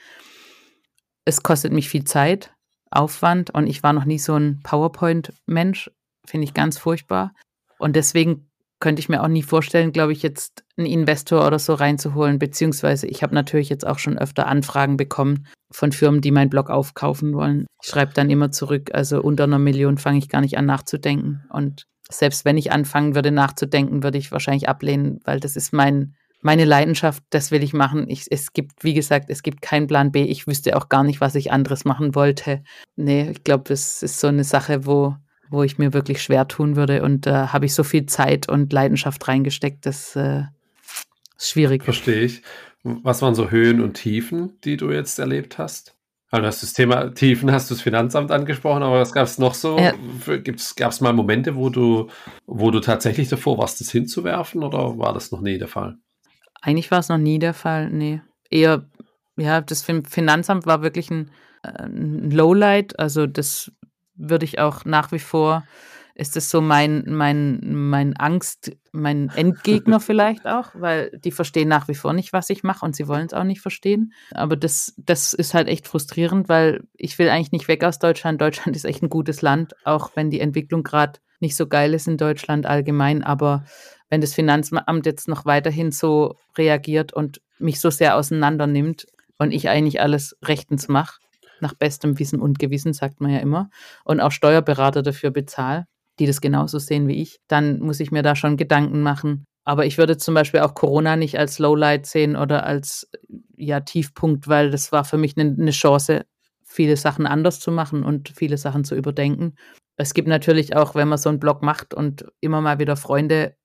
Es kostet mich viel Zeit, Aufwand und ich war noch nie so ein PowerPoint-Mensch. Finde ich ganz furchtbar. Und deswegen könnte ich mir auch nie vorstellen, glaube ich, jetzt einen Investor oder so reinzuholen. Beziehungsweise ich habe natürlich jetzt auch schon öfter Anfragen bekommen von Firmen, die meinen Blog aufkaufen wollen. Ich schreibe dann immer zurück, also unter einer Million fange ich gar nicht an nachzudenken. Und selbst wenn ich anfangen würde nachzudenken, würde ich wahrscheinlich ablehnen, weil das ist mein, meine Leidenschaft, das will ich machen. Ich, es gibt, wie gesagt, es gibt keinen Plan B. Ich wüsste auch gar nicht, was ich anderes machen wollte. Nee, ich glaube, es ist so eine Sache, wo wo ich mir wirklich schwer tun würde. Und da äh, habe ich so viel Zeit und Leidenschaft reingesteckt, das äh, ist schwierig. Verstehe ich. Was waren so Höhen und Tiefen, die du jetzt erlebt hast? Also hast du das Thema Tiefen, hast du das Finanzamt angesprochen, aber was gab es noch so? Ja. Gab es mal Momente, wo du, wo du tatsächlich davor warst, das hinzuwerfen oder war das noch nie der Fall? Eigentlich war es noch nie der Fall, nee. Eher, ja, das Finanzamt war wirklich ein, äh, ein Lowlight, also das würde ich auch nach wie vor ist es so mein, mein, mein Angst, mein Endgegner vielleicht auch, weil die verstehen nach wie vor nicht, was ich mache und sie wollen es auch nicht verstehen. Aber das, das ist halt echt frustrierend, weil ich will eigentlich nicht weg aus Deutschland. Deutschland ist echt ein gutes Land, auch wenn die Entwicklung gerade nicht so geil ist in Deutschland allgemein. Aber wenn das Finanzamt jetzt noch weiterhin so reagiert und mich so sehr auseinander nimmt und ich eigentlich alles rechtens mache, nach bestem Wissen und Gewissen, sagt man ja immer, und auch Steuerberater dafür bezahle, die das genauso sehen wie ich, dann muss ich mir da schon Gedanken machen. Aber ich würde zum Beispiel auch Corona nicht als Lowlight sehen oder als ja, Tiefpunkt, weil das war für mich eine, eine Chance, viele Sachen anders zu machen und viele Sachen zu überdenken. Es gibt natürlich auch, wenn man so einen Blog macht und immer mal wieder Freunde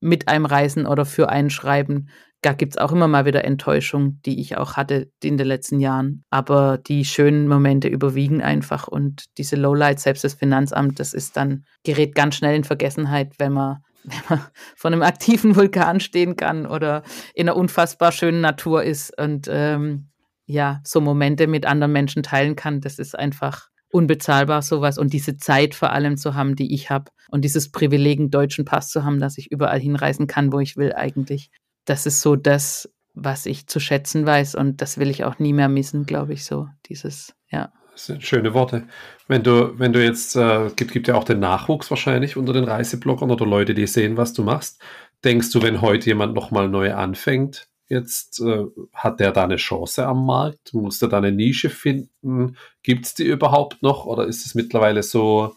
mit einem reisen oder für einen schreiben, da gibt es auch immer mal wieder Enttäuschung, die ich auch hatte in den letzten Jahren. Aber die schönen Momente überwiegen einfach und diese Lowlights, selbst das Finanzamt, das ist dann, gerät ganz schnell in Vergessenheit, wenn man, wenn man vor einem aktiven Vulkan stehen kann oder in einer unfassbar schönen Natur ist und ähm, ja, so Momente mit anderen Menschen teilen kann. Das ist einfach unbezahlbar, sowas. Und diese Zeit vor allem zu haben, die ich habe. Und dieses Privileg, einen deutschen Pass zu haben, dass ich überall hinreisen kann, wo ich will eigentlich das ist so das, was ich zu schätzen weiß und das will ich auch nie mehr missen, glaube ich, so dieses, ja. Das sind schöne Worte. Wenn du, wenn du jetzt, äh, gibt, gibt ja auch den Nachwuchs wahrscheinlich unter den Reisebloggern oder Leute, die sehen, was du machst. Denkst du, wenn heute jemand nochmal neu anfängt, jetzt äh, hat der da eine Chance am Markt? Muss der da eine Nische finden? Gibt es die überhaupt noch? Oder ist es mittlerweile so,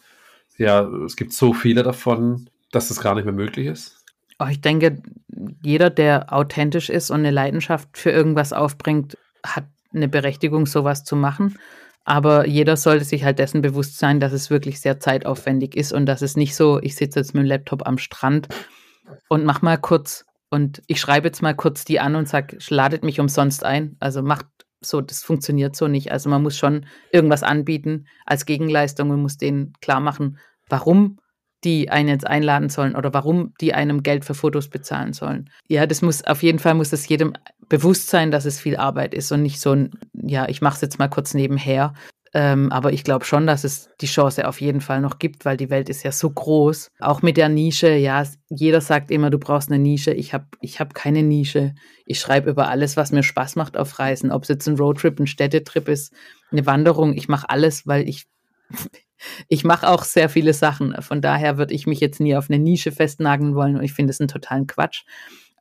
ja, es gibt so viele davon, dass das gar nicht mehr möglich ist? Oh, ich denke, jeder, der authentisch ist und eine Leidenschaft für irgendwas aufbringt, hat eine Berechtigung, sowas zu machen. Aber jeder sollte sich halt dessen bewusst sein, dass es wirklich sehr zeitaufwendig ist und dass es nicht so, ich sitze jetzt mit dem Laptop am Strand und mach mal kurz und ich schreibe jetzt mal kurz die an und sage, ladet mich umsonst ein. Also macht so, das funktioniert so nicht. Also man muss schon irgendwas anbieten als Gegenleistung und muss denen klar machen, warum die einen jetzt einladen sollen oder warum die einem Geld für Fotos bezahlen sollen. Ja, das muss auf jeden Fall muss das jedem bewusst sein, dass es viel Arbeit ist und nicht so ein, ja, ich mache es jetzt mal kurz nebenher. Ähm, aber ich glaube schon, dass es die Chance auf jeden Fall noch gibt, weil die Welt ist ja so groß. Auch mit der Nische, ja, jeder sagt immer, du brauchst eine Nische. Ich habe ich hab keine Nische. Ich schreibe über alles, was mir Spaß macht auf Reisen. Ob es jetzt ein Roadtrip, ein Städtetrip ist, eine Wanderung. Ich mache alles, weil ich ich mache auch sehr viele Sachen. Von daher würde ich mich jetzt nie auf eine Nische festnageln wollen und ich finde es einen totalen Quatsch.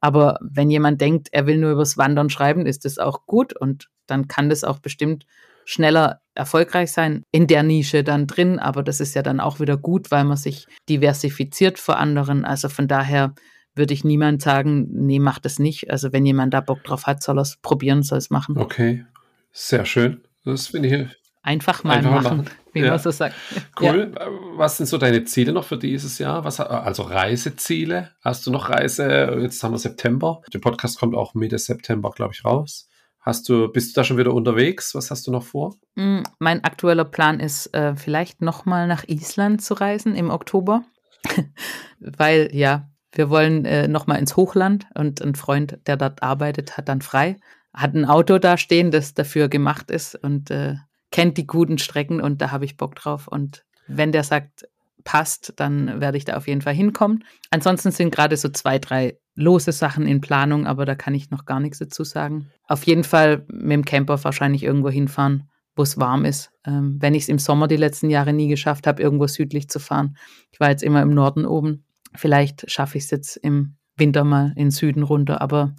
Aber wenn jemand denkt, er will nur übers Wandern schreiben, ist das auch gut und dann kann das auch bestimmt schneller erfolgreich sein in der Nische dann drin. Aber das ist ja dann auch wieder gut, weil man sich diversifiziert vor anderen. Also von daher würde ich niemand sagen, nee, mach das nicht. Also wenn jemand da Bock drauf hat, soll er es probieren, soll es machen. Okay, sehr schön. Das finde ich Einfach mal Einfach machen, machen, wie ja. man so sagt. Cool. Ja. Was sind so deine Ziele noch für dieses Jahr? Was, also Reiseziele? Hast du noch Reise? Jetzt haben wir September. Der Podcast kommt auch Mitte September, glaube ich, raus. Hast du, bist du da schon wieder unterwegs? Was hast du noch vor? Mm, mein aktueller Plan ist, äh, vielleicht nochmal nach Island zu reisen im Oktober. Weil, ja, wir wollen äh, nochmal ins Hochland und ein Freund, der dort arbeitet, hat dann frei. Hat ein Auto da stehen, das dafür gemacht ist und äh, kennt die guten Strecken und da habe ich Bock drauf. Und wenn der sagt, passt, dann werde ich da auf jeden Fall hinkommen. Ansonsten sind gerade so zwei, drei lose Sachen in Planung, aber da kann ich noch gar nichts dazu sagen. Auf jeden Fall mit dem Camper wahrscheinlich irgendwo hinfahren, wo es warm ist. Ähm, wenn ich es im Sommer die letzten Jahre nie geschafft habe, irgendwo südlich zu fahren. Ich war jetzt immer im Norden oben. Vielleicht schaffe ich es jetzt im Winter mal in Süden runter, aber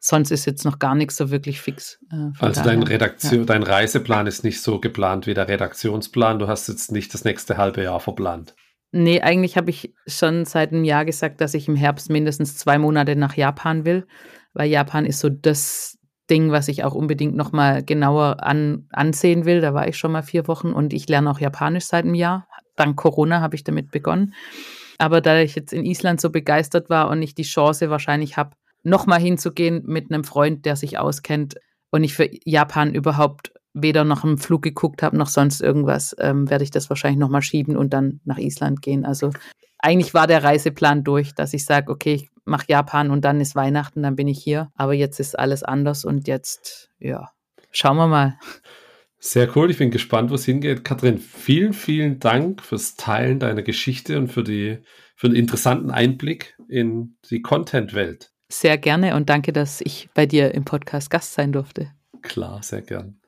sonst ist jetzt noch gar nichts so wirklich fix. Äh, also dein, Redaktion, ja. dein Reiseplan ist nicht so geplant wie der Redaktionsplan. Du hast jetzt nicht das nächste halbe Jahr verplant. Nee, eigentlich habe ich schon seit einem Jahr gesagt, dass ich im Herbst mindestens zwei Monate nach Japan will, weil Japan ist so das Ding, was ich auch unbedingt nochmal genauer an, ansehen will. Da war ich schon mal vier Wochen und ich lerne auch Japanisch seit einem Jahr. dank Corona habe ich damit begonnen. Aber da ich jetzt in Island so begeistert war und ich die Chance wahrscheinlich habe, nochmal hinzugehen mit einem Freund, der sich auskennt und ich für Japan überhaupt weder nach einem Flug geguckt habe noch sonst irgendwas, ähm, werde ich das wahrscheinlich nochmal schieben und dann nach Island gehen. Also eigentlich war der Reiseplan durch, dass ich sage, okay, ich mache Japan und dann ist Weihnachten, dann bin ich hier. Aber jetzt ist alles anders und jetzt, ja, schauen wir mal. Sehr cool, ich bin gespannt, wo es hingeht. Kathrin, vielen, vielen Dank fürs Teilen deiner Geschichte und für, die, für den interessanten Einblick in die Content-Welt. Sehr gerne und danke, dass ich bei dir im Podcast Gast sein durfte. Klar, sehr gern.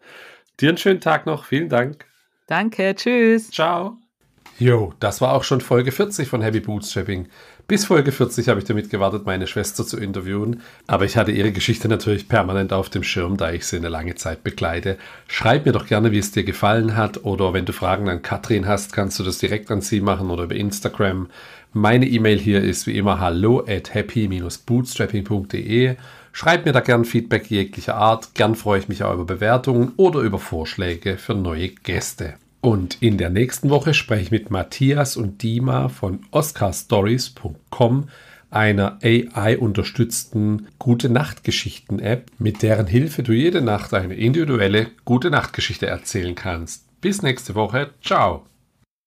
Dir einen schönen Tag noch. Vielen Dank. Danke, tschüss. Ciao. Jo, das war auch schon Folge 40 von Heavy Bootstrapping. Bis Folge 40 habe ich damit gewartet, meine Schwester zu interviewen, aber ich hatte ihre Geschichte natürlich permanent auf dem Schirm, da ich sie eine lange Zeit begleite. Schreib mir doch gerne, wie es dir gefallen hat oder wenn du Fragen an Katrin hast, kannst du das direkt an sie machen oder über Instagram. Meine E-Mail hier ist wie immer hallo at happy-bootstrapping.de. Schreib mir da gern Feedback jeglicher Art. Gern freue ich mich auch über Bewertungen oder über Vorschläge für neue Gäste. Und in der nächsten Woche spreche ich mit Matthias und Dima von oscarstories.com, einer AI-unterstützten Gute Nacht-Geschichten-App, mit deren Hilfe du jede Nacht eine individuelle Gute Nacht-Geschichte erzählen kannst. Bis nächste Woche. Ciao.